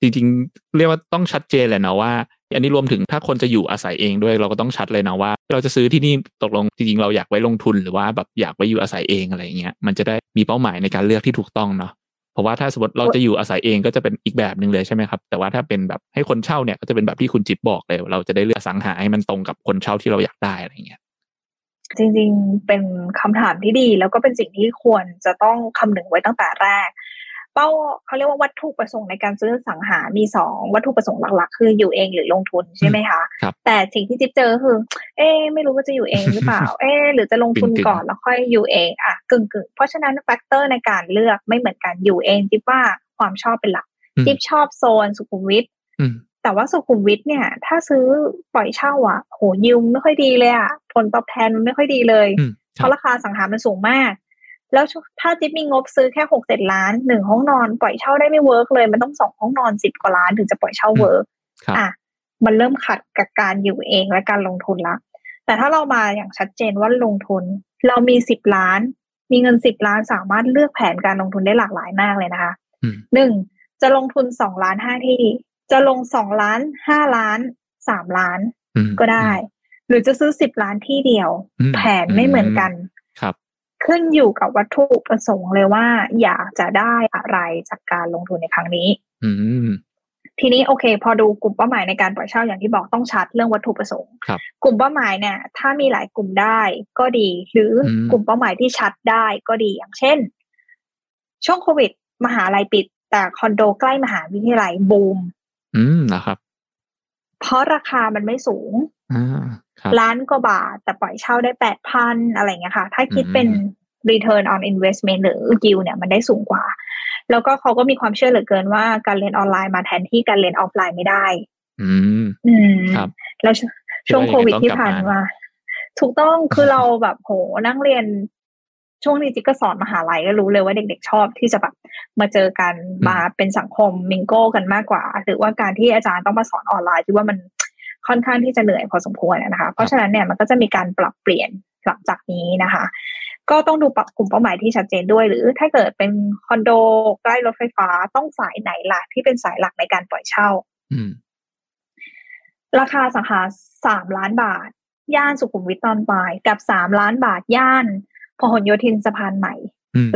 [SPEAKER 1] จริงๆ เรียกว่าต้องชัดเจนเลยนะว่า อันนี้รวมถึงถ้าคนจะอยู่อาศัยเองด้วยเราก็ต้องชัดเลยนะว่า เราจะซื้อที่นี่ตกลงจริงๆเราอยากไว้ลงทุนหรือว่าแบบอยากไว้อยู่อาศัยเองอะไรเงี้ยมันจะได้มีเป้าหมายในการเลือกที่ถูกต้องเนาะ เพราะว่าถ้าสมมติเราจะอยู่อาศัยเองก็จะเป็นอีกแบบหนึ่งเลยใช่ไหมครับแต่ว่าถ้าเป็นแบบให้คนเช่าเนี่ยก็จะเป็นแบบที่คุณจิ๊บบอกเลย เราจะได้เลือกสังหาให้มันตรงกับคนเช่าที่เราอยากได้อะไรเงี้ย
[SPEAKER 2] จริงๆ เป็นคำถามที่ดี แล้วก็เป็นสิ่งที่ควรจะต้องคำนึงไว้ตั้งแต่แรก เป้าเขาเรียกว่าวัตถุประสงค์ในการซื้อสังหา มีสองวัตถุประสงค์หลักๆ คืออยู่เองหรือลงทุนใช่ไหมคะแต่สิ่งที่จิ๊บเจอคือ เอ๊ไม่รู้ว่าจะอยู่เองหรือเปล่า เอ๊หรือจะลงทุนก่อนแล้วค่อยอยู่เองอะกึ่งกึ่งเพราะฉะนั้นแฟกเตอร์ในการเลือกไม่เหมือนกันอยู่เองจิ๊บว่าความชอบเป็นหลักจิ๊บชอบโซนสุขุมวิทแต่ว่าสุขุมวิทเนี่ย ถ้าซื้อปล่อยเช่าอะโหยิวไม่ค่อยดีเลยอะผลตอบแทนมันไม่ค่อยดีเลยเพราะราคาอสังหามันสูงมาก แล้วถ้าจิ๊บมีงบซื้อแค่หกเจ็ดล้านหนึ่งห้องนอนปล่อยเช่าได้ไม่ work เลย มันต้องสองห้องนอนสิบกว่าล้านถึงจะปล่อยเช่า work อะมันเริ่มขัดกับการอยู่เองและการลงทุนละ แต่ถ้าเรามาอย่างชัดเจนว่าลงทุน เรามีสิบล้าน มีเงินสิบล้านสามารถเลือกแผนการลงทุนได้หลากหลายมากเลยนะคะหนึ่งจะลงทุนสองล้านห้าที่ จะลงสองล้านห้าล้านสามล้านก็ได้ หรือจะซื้อสิบล้านที่เดียว แผนไม่เหมือนกัน ขึ้นอยู่กับวัตถุประสงค์เลยว่า อยากจะได้อะไรจากการลงทุนในครั้งนี้
[SPEAKER 1] อื
[SPEAKER 2] ทีนี้โอเค พอดูกลุ่มเป้าหมายในการปล่อยเช่าอย่างที่บอกต้องชัดเรื่องวัตถุประสงค์กลุ่มเป้าหมายเนี่ย ถ้ามีหลายกลุ่มได้ก็ดี หรือกลุ่มเป้าหมายที่ชัดได้ก็ดีอย่างเช่น ช่วงโควิด มหาลัยปิด แต่คอนโดใกล้มหาวิทยาลัยบูม
[SPEAKER 1] อืมนะครับ
[SPEAKER 2] เพราะราคามันไม่สูงล้านกว่าบาทแต่ปล่อยเช่าได้แปดพันอะไรเงี้ยค่ะ ถ้าคิดเป็น return on investment หรือ yield เนี่ยมันได้สูงกว่า แล้วก็เขาก็มีความเชื่อเหลือเกินว่าการเรียนออนไลน์มาแทนที่การเรียนออฟไลน์ไม่ได้
[SPEAKER 1] อืม
[SPEAKER 2] อืมครับ แล้วช่วงโควิดที่ผ่านมาถูกต้องคือเราแบบโหนั่งเรียนช่วงนี้จิ๊กก็สอนมหาลัยก็รู้เลยว่าเด็กๆชอบที่จะแบบมาเจอกันมาเป็นสังคมมิงโก้กันมากกว่า หรือว่าการที่อาจารย์ต้องมาสอนออนไลน์ที่ว่ามันค่อนข้างที่จะเหนื่อยพอสมควรนะคะ เพราะฉะนั้นเนี่ยมันก็จะมีการปรับเปลี่ยนหลังจากนี้นะคะ ก็ต้องดูกลุ่มเป้าหมายที่ชัดเจนด้วย หรือถ้าเกิดเป็นคอนโดใกล้รถไฟฟ้าต้องสายไหนล่ะที่เป็นสายหลักในการปล่อยเช่าราคาสังหาสามล้านบาท ย่านสุขุมวิทตอนปลายกับสามล้านบาทย่านพหลโยธินสะพานใหม่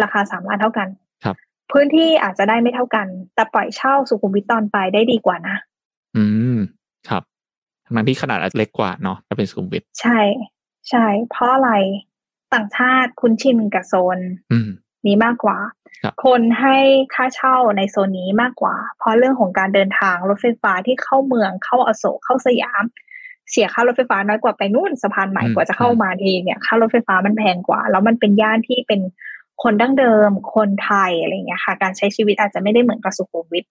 [SPEAKER 2] ราคาสามล้านเท่ากัน
[SPEAKER 1] ครับ
[SPEAKER 2] พื้นที่อาจจะได้ไม่เท่ากัน แต่ปล่อยเช่าสุขุมวิทตอนปลายได้ดีกว่านะ
[SPEAKER 1] อืม ครับทั้งที่ขนาดเล็กกว่าเนาะถ้าเป็นสุขุมวิท
[SPEAKER 2] ใช่ ใช่ เพราะอะไร ต่างชาติคุ้นชินกับโซนนี้มากกว่า
[SPEAKER 1] ครับ
[SPEAKER 2] คนให้ค่าเช่าในโซนนี้มากกว่า เพราะเรื่องของการเดินทางรถไฟฟ้าที่เข้าเมืองเข้าอโศกเข้าสยาม เสียค่ารถไฟฟ้าน้อยกว่าไปนู่นสะพานใหม่
[SPEAKER 1] อืม
[SPEAKER 2] กว่าจะเข้ามาทีเนี่ยค่ารถไฟฟ้ามันแพงกว่า แล้วมันเป็นย่านที่เป็นคนดั้งเดิม คนไทยอะไรเงี้ยค่ะ การใช้ชีวิตอาจจะไม่ได้เหมือนกับสุขุมวิท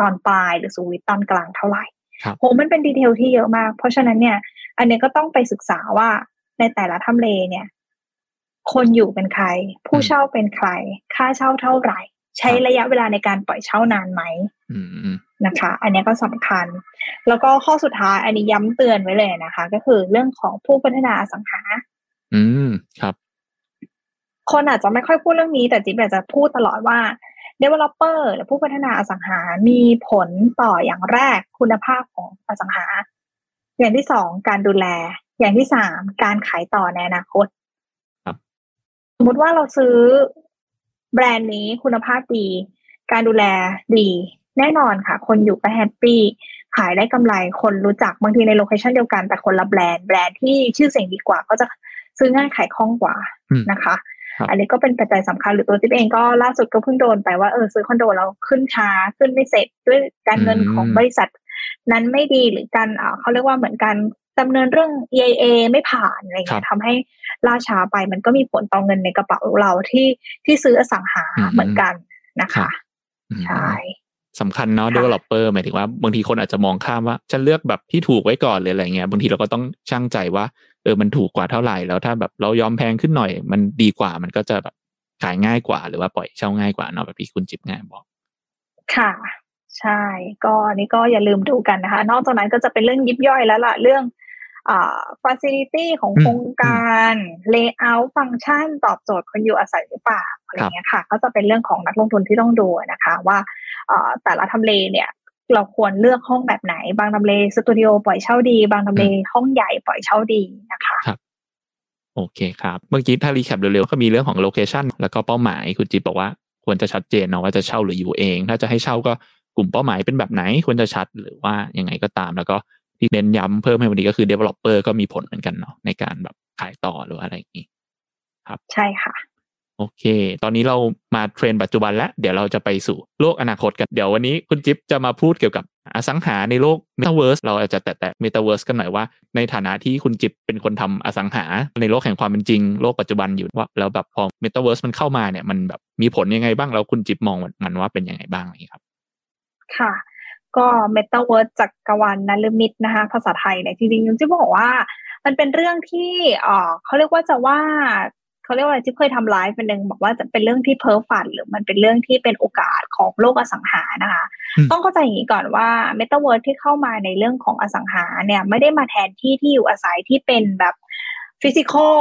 [SPEAKER 2] ตอนปลายหรือสุขุมวิทตอนกลางเท่าไหร่
[SPEAKER 1] ครับ
[SPEAKER 2] โหมันเป็นดีเทลที่เยอะมาก เพราะฉะนั้นเนี่ย อันเนี้ยก็ต้องไปศึกษาว่าในแต่ละทำเลเนี่ย คนอยู่เป็นใคร ผู้เช่าเป็นใคร ค่าเช่าเท่าไหร่ ใช้ระยะเวลาในการปล่อยเช่านานไหม
[SPEAKER 1] อืมอืม
[SPEAKER 2] นะคะ อันเนี้ยก็สำคัญ แล้วก็ข้อสุดท้ายอันนี้ย้ำเตือนไว้เลยนะคะ ก็คือเรื่องของผู้พัฒนาอสังหา
[SPEAKER 1] อืมครับ
[SPEAKER 2] คนอาจจะไม่ค่อยพูดเรื่องนี้ แต่จิ๊บอยากจะพูดตลอดว่า developer หรือผู้พัฒนาอสังหา มีผลต่ออย่างแรกคุณภาพของอสังหา อย่างที่สองการดูแล อย่างที่สามการขายต่อในอนาคต
[SPEAKER 1] ครับ
[SPEAKER 2] ส มมติว่าเราซื้อแบรนด์นี้คุณภาพดี การดูแลดี แน่นอนค่ะ คนอยู่ก็ happy ขายได้กำไรคนรู้จักบางทีใน location เดียวกันแต่คนละแบรนด์แบรนด์ที่ชื่อเสียงดีกว่า ก็จะซื้อง่ายขายคล่องกว่า
[SPEAKER 1] อืม
[SPEAKER 2] นะคะ
[SPEAKER 1] ครับ
[SPEAKER 2] อันนี้ก็เป็นปัจจัยสำคัญหรือตัวจิ๊บเองก็ล่าสุดก็เพิ่งโดนไปว่าเออซื้อคอนโดแล้วขึ้นช้าขึ้นไม่เสร็จด้วยการเงิน
[SPEAKER 1] อืม
[SPEAKER 2] ของบริษัท นั้นไม่ดีหรือการอ่าเขาเรียกว่าเหมือนการ ดำเนินเรื่อง EIA ไม่ผ่านอะไรเงี้ยครับทำให้ล่าช้าไปมันก็มีผลต่อเงินในกระเป๋าเราที่ที่ซื้ออสังหา
[SPEAKER 1] อืม
[SPEAKER 2] เหมือนกันนะ
[SPEAKER 1] ครั
[SPEAKER 2] คะ
[SPEAKER 1] บอืม
[SPEAKER 2] ใช่
[SPEAKER 1] สำคัญเนาะ
[SPEAKER 2] ค่ะ
[SPEAKER 1] developer หมายถึงว่าบางทีคนอาจจะมองข้ามว่าฉันเลือกแบบที่ถูกไว้ก่อนเลยอะไรเงี้ยบางทีเราก็ต้องช่างใจว่าเออมันถูกกว่าเท่าไหร่แล้วถ้าแบบเรายอมแพงขึ้นหน่อย มันดีกว่ามันก็จะแบบขายง่ายกว่า หรือว่าปล่อยเช่าง่ายกว่าเนาะแบบที่คุณจิ๊บง่ายบอก
[SPEAKER 2] ค่ะ ใช่ ก็อันนี้ก็อย่าลืมดูกันนะคะ นอกจากนั้นก็จะเป็นเรื่องยิบย่อยแล้วล่ะเรื่อง อ่า facility ของ
[SPEAKER 1] อืม
[SPEAKER 2] โครงการ layout ฟังก์ชันตอบโจทย์คนอยู่อาศัยหรือเปล่าอะไรเงี้ยค่ะ ก็จะเป็นเรื่องของนักลงทุนที่ต้องดูนะคะ ว่าเอ่อแต่ละทำเลเนี่ยเราควรเลือกห้องแบบไหน บางทำเลสตูดิโอปล่อยเช่าดี บางทำเลห้องใหญ่ปล่อยเช่าดีนะคะ
[SPEAKER 1] โอเคครับ เมื่อกี้ถ้า recap เร็วๆ ก็มีเรื่องของ location แล้วก็เป้าหมายคุณจิ๊บบอกว่า ควรจะชัดเจนเนาะว่าจะเช่าหรืออยู่เอง ถ้าจะให้เช่าก็กลุ่มเป้าหมายเป็นแบบไหนควรจะชัดหรือว่ายังไงก็ตาม แล้วก็ ที่เน้นย้ำเพิ่มให้วันนี้ก็คือ developer ก็มีผลเหมือนกันเนาะในการแบบขายต่อหรือว่าอะไรอย่างนี้
[SPEAKER 2] ใช่ค่ะ
[SPEAKER 1] โอเค ตอนนี้เรามาเทรนด์ปัจจุบันแล้วเดี๋ยวเราจะไปสู่โลกอนาคตกันเดี๋ยววันนี้คุณจิ๊บจะมาพูดเกี่ยวกับอสังหาในโลก Metaverse เราอาจจะแตะๆ Metaverse กันหน่อยว่า ในฐานะที่คุณจิ๊บเป็นคนทำอสังหาในโลกแห่งความเป็นจริง โลกปัจจุบันอยู่ว่าแล้วแบบพอ Metaverse มันเข้ามาเนี่ยมันแบบมีผลยังไงบ้างแล้วคุณจิ๊บมองมันว่าเป็นยังไงบ้างอะไรอย่างนี้ครับ
[SPEAKER 2] ค่ะ ก็ Metaverse จักรวาลนฤมิตนะคะ ภาษาไทยเนี่ยจริงๆจิ๊บบอกว่า มันเป็นเรื่องที่เอ่อเขาเรียกว่าจะว่าเขาเรียกว่าอะไรจิ๊บเคยทำไลฟ์เป็นหนึ่งบอกว่าจะเป็นเรื่องที่เพ้อฝัน หรือมันเป็นเรื่องที่เป็นโอกาสของโลกอสังหานะคะ
[SPEAKER 1] อืม
[SPEAKER 2] ต้องเข้าใจอย่างนี้ก่อนว่า Metaverse ที่เข้ามาในเรื่องของอสังหาเนี่ยไม่ได้มาแทนที่ที่อยู่อาศัยที่เป็นแบบ physical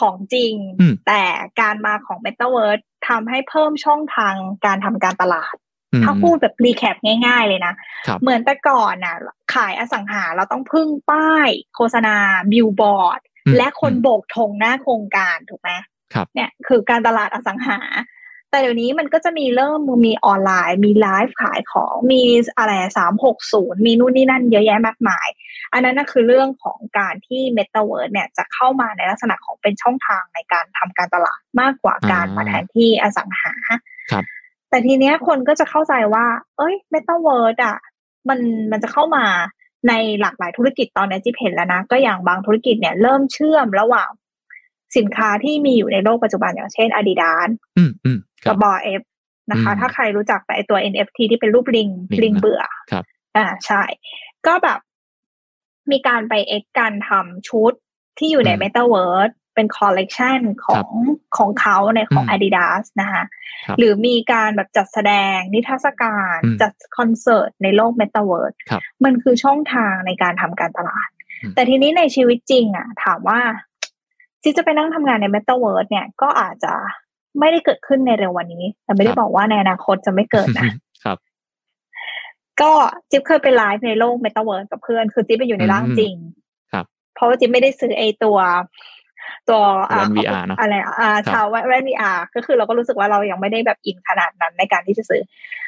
[SPEAKER 2] ของจริง
[SPEAKER 1] อืม
[SPEAKER 2] แต่การมาของ Metaverse ทำให้เพิ่มช่องทางการทำการตลาด
[SPEAKER 1] อืม
[SPEAKER 2] ถ้าพูดแบบ recap ง่ายๆเลยนะ
[SPEAKER 1] ครับ
[SPEAKER 2] เหมือนแต่ก่อนน่ะ ขายอสังหาเราต้องพึ่งป้าย โฆษณาบิลบอร์ด
[SPEAKER 1] อืม
[SPEAKER 2] และคนโบกธงหน้าโครงการถูกไหม
[SPEAKER 1] ครับ
[SPEAKER 2] เนี่ยคือการตลาดอสังหา แต่เดี๋ยวนี้มันก็จะมีเริ่มมีออนไลน์ มีไลฟ์ขายของมีอะไรสามหกศูนย์มีนู่นนี่นั่นเยอะแยะมากมาย อันนั้นน่ะคือเรื่องของการที่ Metaverse เนี่ยจะเข้ามาในลักษณะของเป็นช่องทางในการทำการตลาดมากกว่าการ
[SPEAKER 1] อ่าม
[SPEAKER 2] มาแทนที่อสังหา
[SPEAKER 1] ครับ
[SPEAKER 2] แต่ทีเนี้ยคนก็จะเข้าใจว่า เอ้ย Metaverse อะมันมันจะเข้ามาในหลากหลายธุรกิจตอนนี้จิ๊บเห็นแล้วนะ ก็อย่างบางธุรกิจเนี่ยเริ่มเชื่อมระหว่างสินค้าที่มีอยู่ในโลกปัจจุบันอย่างเช่น Adidas
[SPEAKER 1] อืมอืมครั
[SPEAKER 2] กั
[SPEAKER 1] บบ
[SPEAKER 2] บอเอฟนะคะ
[SPEAKER 1] อืม
[SPEAKER 2] ถ้าใครรู้จักแต่ไอตัว NFT ที่เป็นรูปลิง
[SPEAKER 1] ลิง
[SPEAKER 2] ลิง
[SPEAKER 1] นะ
[SPEAKER 2] เบื่อ
[SPEAKER 1] ครับ
[SPEAKER 2] อ่าใช่ ก็แบบมีการไปเอ็กการทำชุดที่อยู่ใน
[SPEAKER 1] อืม
[SPEAKER 2] Metaverse เป็นคอลเลกชันของของเขาในของ
[SPEAKER 1] อืม
[SPEAKER 2] Adidas นะคะ
[SPEAKER 1] ครับ
[SPEAKER 2] หรือมีการแบบจัดแสดงนิทรรศการ
[SPEAKER 1] อืม
[SPEAKER 2] จัดคอนเสิร์ตในโลก Metaverse
[SPEAKER 1] ครับ
[SPEAKER 2] มันคือช่องทางในการทำการตลาด
[SPEAKER 1] อืม
[SPEAKER 2] แต่ทีนี้ในชีวิตจริงอะถามว่าที่จะไปนั่งทำงานใน Metaverse เนี่ยก็อาจจะไม่ได้เกิดขึ้นในเร็ววันนี้ แต่ไม่ได้
[SPEAKER 1] ครับ
[SPEAKER 2] บอกว่าในอนาคตจะไม่เกิดนะ
[SPEAKER 1] ครับ
[SPEAKER 2] ก็จิ๊บเคยไปไลฟ์ในโลก Metaverse กับเพื่อน คือจิ๊บไปอยู่ในร่างจริง
[SPEAKER 1] ครับ
[SPEAKER 2] เพราะว่าจิ๊บไม่ได้ซื้อไอตัว ตัวอ่า
[SPEAKER 1] แว่น VR เนอะ
[SPEAKER 2] อะไรอ่า
[SPEAKER 1] ครับ
[SPEAKER 2] ชาวแว่น VR ก็คือเราก็รู้สึกว่าเรายังไม่ได้แบบอินขนาดนั้นในการที่จะซื้อ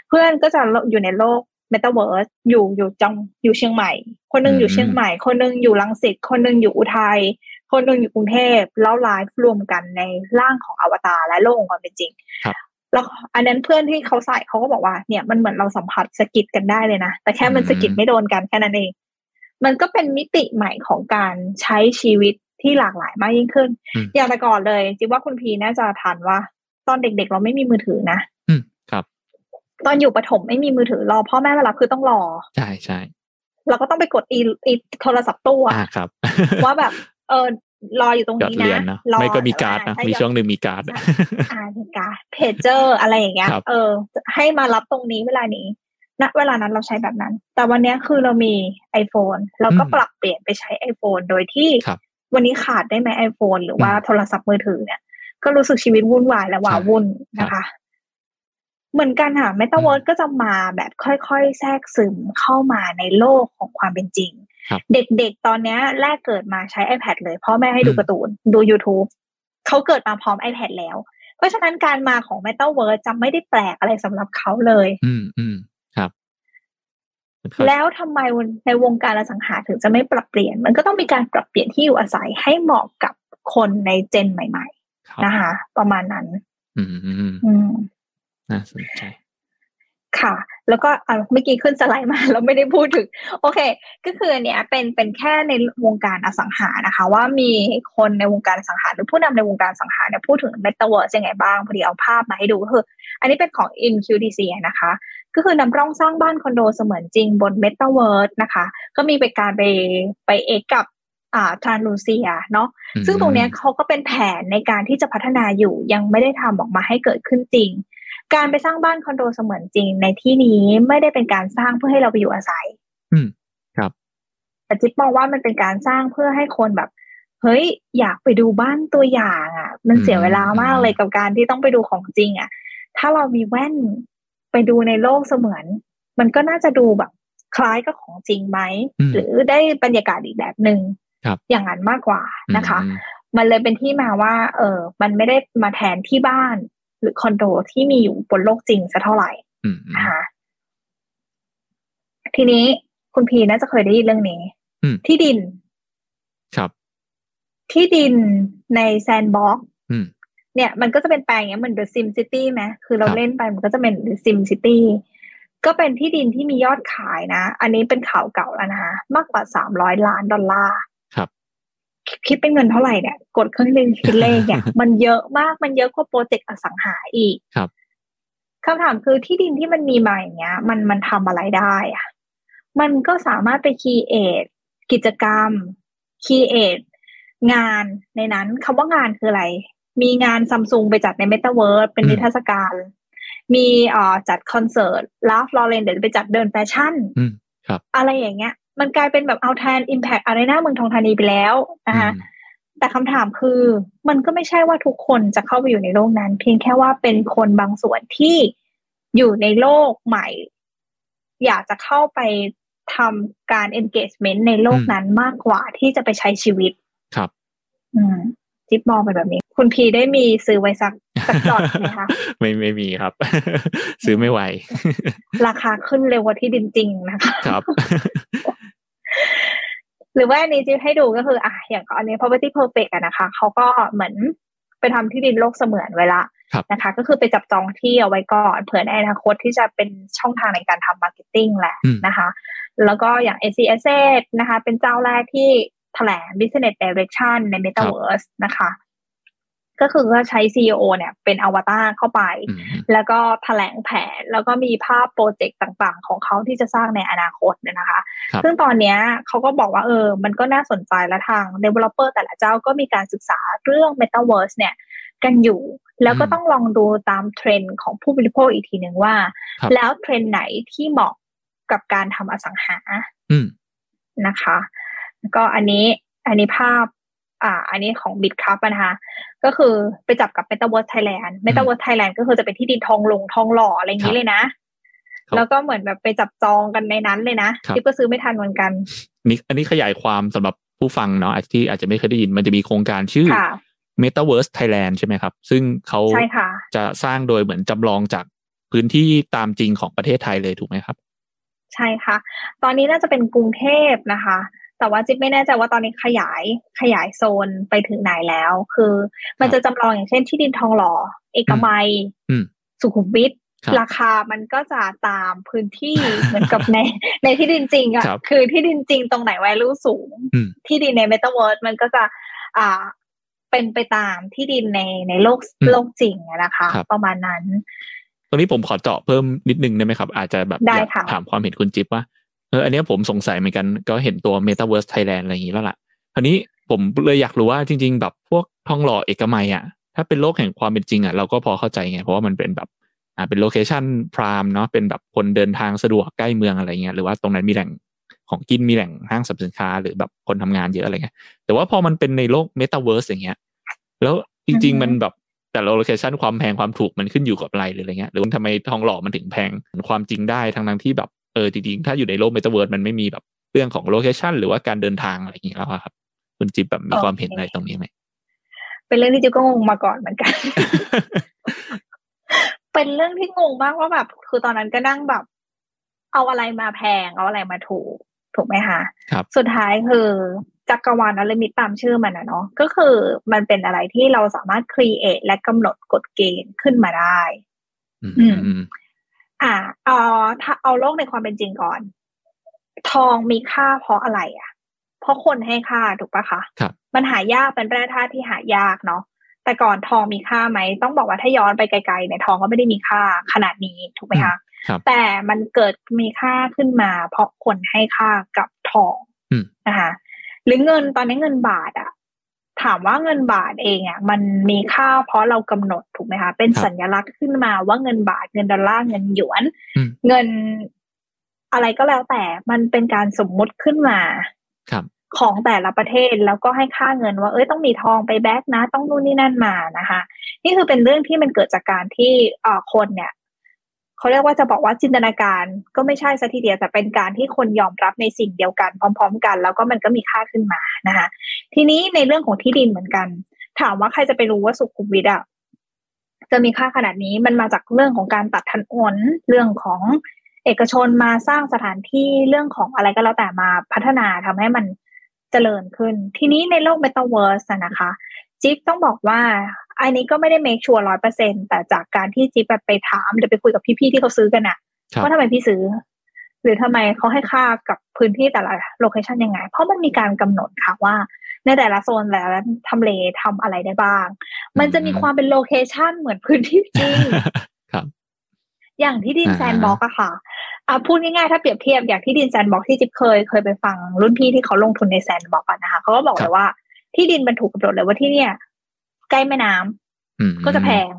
[SPEAKER 2] เพื่อนก็จะอยู่ในโลก Metaverse อยู่อยู่จังอยู่เชียงใหม่ คนหนึงอยู่เชียงใหม่ คนหนึงอยู่ลังสิตคนหนึงอยู่อุทัยคนหนึงอยู่กรุงเทพแล้วไลฟ์รวมกันในร่างของอวตารและโลกของความเป็นจริง
[SPEAKER 1] ครับ
[SPEAKER 2] แล้วอันนั้นเพื่อนที่เขาใส่เขาก็บอกว่าเนี่ยมันเหมือนเราสัมผัสสกิดกันได้เลยนะ แต่แค่มันสกิดไม่โดนกันแค่นั้นเอง มันก็เป็นมิติใหม่ของการใช้ชีวิต ที่หลากหลายมากยิ่งขึ้น อย่างแต่ก่อนเลยจิ๊บว่าคุณพีน่าจะทันว่า ตอนเด็กๆ เราไม่มีมือถือนะ
[SPEAKER 1] อืมครับ
[SPEAKER 2] ตอนอยู่ประถมไม่มีมือถือรอพ่อแม่มารับคือต้องรอ
[SPEAKER 1] ใช่ใช่
[SPEAKER 2] เราก็ต้องไปกดอีอีโทรศัพท์ตู้
[SPEAKER 1] อ่าครับ
[SPEAKER 2] ว่าแบบ เออรออยู่ตรง
[SPEAKER 1] ยอด
[SPEAKER 2] นี้
[SPEAKER 1] เรียน
[SPEAKER 2] นะ
[SPEAKER 1] นะ
[SPEAKER 2] รอ
[SPEAKER 1] ไม่ก็มีการ์ดนะ
[SPEAKER 2] ใช่
[SPEAKER 1] มีช่วงหนึ่งมีการ์ด
[SPEAKER 2] อ่ามีการ์ดเพจเจอร์อะไรอย่างเงี้ย
[SPEAKER 1] ครับ
[SPEAKER 2] เออ ให้มารับตรงนี้เวลานี้ณเวลานั้นเราใช้แบบนั้น แต่วันเนี้ยคือเรามี iPhone เราก็ปรับเปลี่ยนไปใช้ iPhone โดยที่
[SPEAKER 1] ครับ
[SPEAKER 2] วันนี้ขาดได้ไหม iPhone หรือว่า
[SPEAKER 1] อืม
[SPEAKER 2] โทรศัพท์มือถือเนี่ย ก็รู้สึกชีวิตวุ่นวายและหวา
[SPEAKER 1] ใช่
[SPEAKER 2] วุ่นนะคะ เหมือนกันค่ะ Metaverse ก็จะมาแบบค่อยๆ แทรกซึมเข้ามาในโลกของความเป็นจริง
[SPEAKER 1] ครับ
[SPEAKER 2] เด็กๆ ตอนเนี้ยแรกเกิดมาใช้ iPad เลยพ่อแม่ให้ดู
[SPEAKER 1] อืม
[SPEAKER 2] การ์ตูน ดู YouTube เขาเกิดมาพร้อม iPad แล้ว เพราะฉะนั้นการมาของ Metaverse จะไม่ได้แปลกอะไรสำหรับเขาเลย
[SPEAKER 1] อืมอืมครับครับ
[SPEAKER 2] แล้วทำไมในวงการอสังหาถึงจะไม่ปรับเปลี่ยน มันก็ต้องมีการปรับเปลี่ยนที่อยู่อาศัยให้เหมาะกับคนในเจนใหม่
[SPEAKER 1] ครับ
[SPEAKER 2] ๆนะคะ ประมาณนั้น
[SPEAKER 1] อืมอืม
[SPEAKER 2] อืม
[SPEAKER 1] น่าสนใจ
[SPEAKER 2] ค่ะ แล้วก็อะเมื่อกี้ขึ้นสไลด์มาเราไม่ได้พูดถึง โอเค ก็คืออันเนี้ยเป็นเป็นแค่ในวงการอสังหานะคะ ว่ามีคนในวงการอสังหา หรือผู้นำในวงการอสังหาเนี่ยพูดถึง Metaverse ยังไงบ้างพอดีเอาภาพมาให้ดูก็คือ อันนี้เป็นของ InQDC นะคะ ก็คือนำร่องสร้างบ้านคอนโดเสมือนจริงบน Metaverse นะคะ ก็มีไปการไปไปเอกกับอ่าทรานลูเซียเนาะ
[SPEAKER 1] อืม
[SPEAKER 2] ซึ่งตรงเนี้ยเขาก็เป็นแผนในการที่จะพัฒนาอยู่ยังไม่ได้ทำออกมาให้เกิดขึ้นจริง การไปสร้างบ้านคอนโดเสมือนจริง ในที่นี้ไม่ได้เป็นการสร้างเพื่อให้เราไปอยู่อาศัย
[SPEAKER 1] อืมครับ
[SPEAKER 2] แต่จิ๊บมองว่ามันเป็นการสร้างเพื่อให้คนแบบเฮ้ยอยากไปดูบ้านตัวอย่างอะ มันเสียเวลามากเลยกับการที่ต้องไปดูของจริงอะ ถ้าเรามีแว่น ไปดูในโลกเสมือน มันก็น่าจะดูแบบคล้ายกับของจริงไหม
[SPEAKER 1] อืม
[SPEAKER 2] หรือได้บรรยากาศอีกแบบหนึ่ง
[SPEAKER 1] ครับ
[SPEAKER 2] อย่างนั้นมากกว่านะคะ
[SPEAKER 1] อืม
[SPEAKER 2] มันเลยเป็นที่มาว่า เออมันไม่ได้มาแทนที่บ้าน หรือคอนโดที่มีอยู่บนโลกจริงสัเท่าไหร่
[SPEAKER 1] อืมอืม
[SPEAKER 2] นะคะทีนี้คุณพีน่าจะเคยได้ยินเรื่องนี้
[SPEAKER 1] อืม
[SPEAKER 2] ที่ดิน
[SPEAKER 1] ครับ
[SPEAKER 2] ที่ดินใน Sandbox อื
[SPEAKER 1] ม
[SPEAKER 2] เนี่ยมันก็จะเป็นแปลงอย่างเงี้ยเหมือน The Sim City ไหมคือเรา
[SPEAKER 1] ครับ
[SPEAKER 2] เล่นไปมันก็จะเป็น The Sim City ก็เป็นที่ดินที่มียอดขายนะ อันนี้เป็นข่าวเก่าแล้วนะคะมากกว่าสามร้อยล้านดอลลาร์
[SPEAKER 1] ครับ
[SPEAKER 2] คิดเป็นเงินเท่าไหร่เนี่ย กดเครื่องเล่นคิดเลขเนี่ย มันเยอะมากมันเยอะกว่าโปรเจกต์อสังหาอีก
[SPEAKER 1] ครับ
[SPEAKER 2] คำถามคือที่ดินที่มันมีมาอย่างเงี้ย มันมันทำอะไรได้อะมันก็สามารถไป create กิจกรรม create งานในนั้นคำว่างานคืออะไร มีงานซัมซุงไปจัดในเมตาเวิร์สเป็น
[SPEAKER 1] อืม
[SPEAKER 2] นิทรรศการ มีเอ่อจัดคอนเสิร์ต Ralph Lauren เดี๋ยวไปจัดเดินแฟชั่น
[SPEAKER 1] อืมครับ
[SPEAKER 2] อะไรอย่างเงี้ย มันกลายเป็นแบบเอาแทน Impact Arena เมืองทองธานีไปแล้วนะคะ
[SPEAKER 1] อืม
[SPEAKER 2] แต่คำถามคือมันก็ไม่ใช่ว่าทุกคนจะเข้าไปอยู่ในโลกนั้น เพียงแค่ว่าเป็นคนบางส่วนที่อยู่ในโลกใหม่ อยากจะเข้าไปทำการ engagement ในโลกนั้นมากกว่าที่จะไปใช้ชีวิต
[SPEAKER 1] ครับ
[SPEAKER 2] อืมจิ๊บมองไปแบบนี้ คุณพีได้มีซื้อไว้สักสักดอทไหมคะ
[SPEAKER 1] ไม่ไม่มีครับ ซื้อไม่ไหว
[SPEAKER 2] ราคาขึ้นเร็วกว่าที่ดินจริงนะคะ
[SPEAKER 1] ครับ
[SPEAKER 2] หรือว่าอันนี้จิ๊บให้ดูก็คืออะอย่างอันนี้ Property Perfect อะนะคะเขาก็เหมือนไปทำที่ดินโลกเสมือนไว้ละ
[SPEAKER 1] ครับ
[SPEAKER 2] นะคะ ก็คือไปจับจองที่เอาไว้ก่อนเผื่อในอนาคตที่จะเป็นช่องทางในการทำ marketing แหละ
[SPEAKER 1] อืม
[SPEAKER 2] นะคะ แล้วก็อย่าง SC Asset นะคะ เป็นเจ้าแรกที่แถลง business direction ใน metaverse นะคะ ก็คือว่าใช้ CEO เนี่ยเป็นอวตารเข้าไป
[SPEAKER 1] อืม
[SPEAKER 2] แล้วก็แถลงแผน แล้วก็มีภาพโปรเจกต์ต่างๆ ของเขาที่จะสร้างในอนาคตเนี่ยนะคะ
[SPEAKER 1] ครับ
[SPEAKER 2] ซึ่งตอนเนี้ยเขาก็บอกว่าเออ มันก็น่าสนใจและทาง developer แต่ละเจ้าก็มีการศึกษาเรื่อง metaverse เนี่ยกันอยู่ แล้วก็
[SPEAKER 1] อืม
[SPEAKER 2] ต้องลองดูตามเทรนด์ของผู้บริโภคอีกทีหนึ่งว่า
[SPEAKER 1] ครับ
[SPEAKER 2] แล้วเทรนด์ไหนที่เหมาะกับการทำอสังหา
[SPEAKER 1] อืม
[SPEAKER 2] นะคะแล้วก็อันนี้อันนี้ภาพ อ่า อันนี้ของบิตครับนะคะก็คือไปจับกับ Metaverse Thailand Metaverse Thailand ก็คือจะเป็นที่ดินทองหลงทองหล่ออะไรอย่าง
[SPEAKER 1] ครั
[SPEAKER 2] นี้
[SPEAKER 1] บ
[SPEAKER 2] เลยนะ
[SPEAKER 1] ครับ
[SPEAKER 2] แล้วก็เหมือนแบบไปจับจองกันในนั้นเลยนะครับที่ก็ซื้อไม่ทันเหมือนกัน
[SPEAKER 1] นี่อันนี้ขยายความสำหรับผู้ฟังเนาะอาจที่อาจจะไม่เคยได้ยินมันจะมีโครงการชื่อ
[SPEAKER 2] ค่ะ
[SPEAKER 1] Metaverse Thailand ใช่ไหมครับ ซึ่งเขา
[SPEAKER 2] ใช่ค่ะ
[SPEAKER 1] จะสร้างโดยเหมือนจำลองจากพื้นที่ตามจริงของประเทศไทยเลยถูกไหมครับ
[SPEAKER 2] ใช่ค่ะ ตอนนี้น่าจะเป็นกรุงเทพนะคะ แต่ว่าจิ๊บไม่แน่ใจว่าตอนนี้ขยายขยายโซนไปถึงไหนแล้ว คือ มันจะจำลองอย่างเช่นที่ดินทองหล่อ เอกมัย
[SPEAKER 1] อืม
[SPEAKER 2] สุขุมวิท
[SPEAKER 1] ครับ
[SPEAKER 2] ราคามันก็จะตามพื้นที่เหมือนกับในในที่ดินจริงอะ
[SPEAKER 1] ครับ
[SPEAKER 2] คือที่ดินจริงตรงไหน value สูง
[SPEAKER 1] อืม
[SPEAKER 2] ที่ดินในเมตาเวิร์สมันก็จะอ่าเป็นไปตามที่ดินในในโลก
[SPEAKER 1] อืม
[SPEAKER 2] โลกจริงอะนะคะ
[SPEAKER 1] ครับ
[SPEAKER 2] ประมาณนั้น
[SPEAKER 1] ตรงนี้ผมขอเจาะเพิ่มนิดนึงได้ไหมครับ อาจจะแบบ
[SPEAKER 2] ได้
[SPEAKER 1] อยาก
[SPEAKER 2] ค่ะ
[SPEAKER 1] ถามความเห็นคุณจิ๊บว่าเอออันเนี้ยผมสงสัยเหมือนกันก็เห็นตัว Metaverse Thailand อะไรอย่างนี้แล้วล่ะคราวนี้ผมเลยอยากรู้ว่าจริง ๆ แบบพวกทองหล่อเอกมัยอะ ถ้าเป็นโลกแห่งความเป็นจริงอะเราก็พอเข้าใจไง เพราะว่ามันเป็นแบบอ่าเป็น location prime เนาะเป็นแบบคนเดินทางสะดวกใกล้เมืองอะไรเงี้ยหรือว่าตรงนั้นมีแหล่งของกินมีแหล่งห้างสรรพสินค้า หรือแบบคนทำงานเยอะอะไรเงี้ยแต่ว่าพอมันเป็นในโลก Metaverse อย่างเงี้ย แล้วจริง ๆ มันแบบแต่ละ location ความแพงความถูกมันขึ้นอยู่กับอะไรหรืออะไรเงี้ยหรือว่าทำไมทองหล่อมันถึงแพงความจริงได้ทั้งทั้งๆที่แบบ เออจริงๆ ถ้าอยู่ในโลกเมตาเวิร์มันไม่มีแบบเรื่องของโลเคชันหรือว่าการเดินทางอะไรอย่างเงี้ยแล้วอะครับ คุณจิ๊บแบบมีความเห็นอะไรตรงนี้ไหม
[SPEAKER 2] เป็นเรื่องที่จิ๊บก็งงมาก่อนเหมือนกัน เป็นเรื่องที่งงมากว่าแบบ คือตอนนั้นก็นั่งแบบ เอาอะไรมาแพง เอาอะไรมาถูก ถูกไหมคะ
[SPEAKER 1] ครับ
[SPEAKER 2] สุดท้ายคือจักรวาลนัลมิตตามชื่อมันนะเนาะก็คือมันเป็นอะไรที่เราสามารถครีเอทและกำหนดกฎเกณฑ์ขึ้นมาได้
[SPEAKER 1] อืม
[SPEAKER 2] อืม
[SPEAKER 1] อืม
[SPEAKER 2] อ่าเอาถ้าเอาโลกในความเป็นจริงก่อน ทองมีค่าเพราะอะไรอะ เพราะคนให้ค่าถูกปะคะ
[SPEAKER 1] ครับ
[SPEAKER 2] มันหายากเป็นแร่ธาตุที่หายากเนาะแต่ก่อนทองมีค่าไหมต้องบอกว่าถ้าย้อนไปไกลๆเนี่ยทองก็ไม่ได้มีค่าขนาดนี้ถูกไหมคะ
[SPEAKER 1] ครับ
[SPEAKER 2] แต่มันเกิดมีค่าขึ้นมา เพราะคนให้ค่ากับทอง
[SPEAKER 1] อืม
[SPEAKER 2] นะคะหรือเงินตอนนี้เงินบาทอะ ถามว่าเงินบาทเองอะมันมีค่าเพราะเรากำหนดถูกไหมคะ เป็น
[SPEAKER 1] ครับ
[SPEAKER 2] สัญลักษณ์ขึ้นมาว่าเงินบาทเงินดอลลาร์เงินหยวน
[SPEAKER 1] อืม
[SPEAKER 2] เงินอะไรก็แล้วแต่มันเป็นการสมมุติขึ้นมา
[SPEAKER 1] ครับ
[SPEAKER 2] ของแต่ละประเทศแล้วก็ให้ค่าเงินว่าเอ้ยต้องมีทองไปแบกนะ ต้องนู่นนี่นั่นมานะคะ นี่คือเป็นเรื่องที่มันเกิดจากการที่เอ่อคนเนี่ย เขาเรียกว่าจะบอกว่าจินตนาการก็ไม่ใช่ซะทีเดียวแต่เป็นการที่คนยอมรับในสิ่งเดียวกันพร้อม ๆ กัน แล้วก็มันก็มีค่าขึ้นมานะคะทีนี้ในเรื่องของที่ดินเหมือนกัน ถามว่าใครจะไปรู้ว่าสุขุมวิทอะจะมีค่าขนาดนี้มันมาจากเรื่องของการตัดถนนเรื่องของเอกชนมาสร้างสถานที่เรื่องของอะไรก็แล้วแต่มาพัฒนาทำให้มันเจริญขึ้น ทีนี้ในโลก Metaverse อะนะคะจิ๊บต้องบอกว่า อันนี้ก็ไม่ได้ make sure ร้อยเปอร์เซ็นแต่จากการที่จิ๊บแบบไปถามหรือไปคุยกับพี่ๆที่เขาซื้อกันอะ
[SPEAKER 1] ครับ
[SPEAKER 2] ว่าทำไมพี่ซื้อ หรือทำไมเขาให้ค่ากับพื้นที่แต่ละ location ยังไง เพราะมันมีการกำหนดค่ะว่าในแต่ละโซนแต่ละทำเลทำอะไรได้บ้าง มันจะมีความเป็น location เหมือนพื้นที่จริง
[SPEAKER 1] ครับ
[SPEAKER 2] อย่างที่ดิน
[SPEAKER 1] อ่า
[SPEAKER 2] Sandbox อะค่ะอะพูดง่ายๆถ้าเปรียบเทียบอย่างที่ดิน Sandbox ที่จิ๊บเคยเคยไปฟังรุ่นพี่ที่เขาลงทุนใน Sandbox อะนะคะเขาก็บอกเลยว่าที่ดินมันถูกกำหนดเลยว่าที่เนี่ย ใกล้แม่น้ำ
[SPEAKER 1] อืม
[SPEAKER 2] ก็จะแพง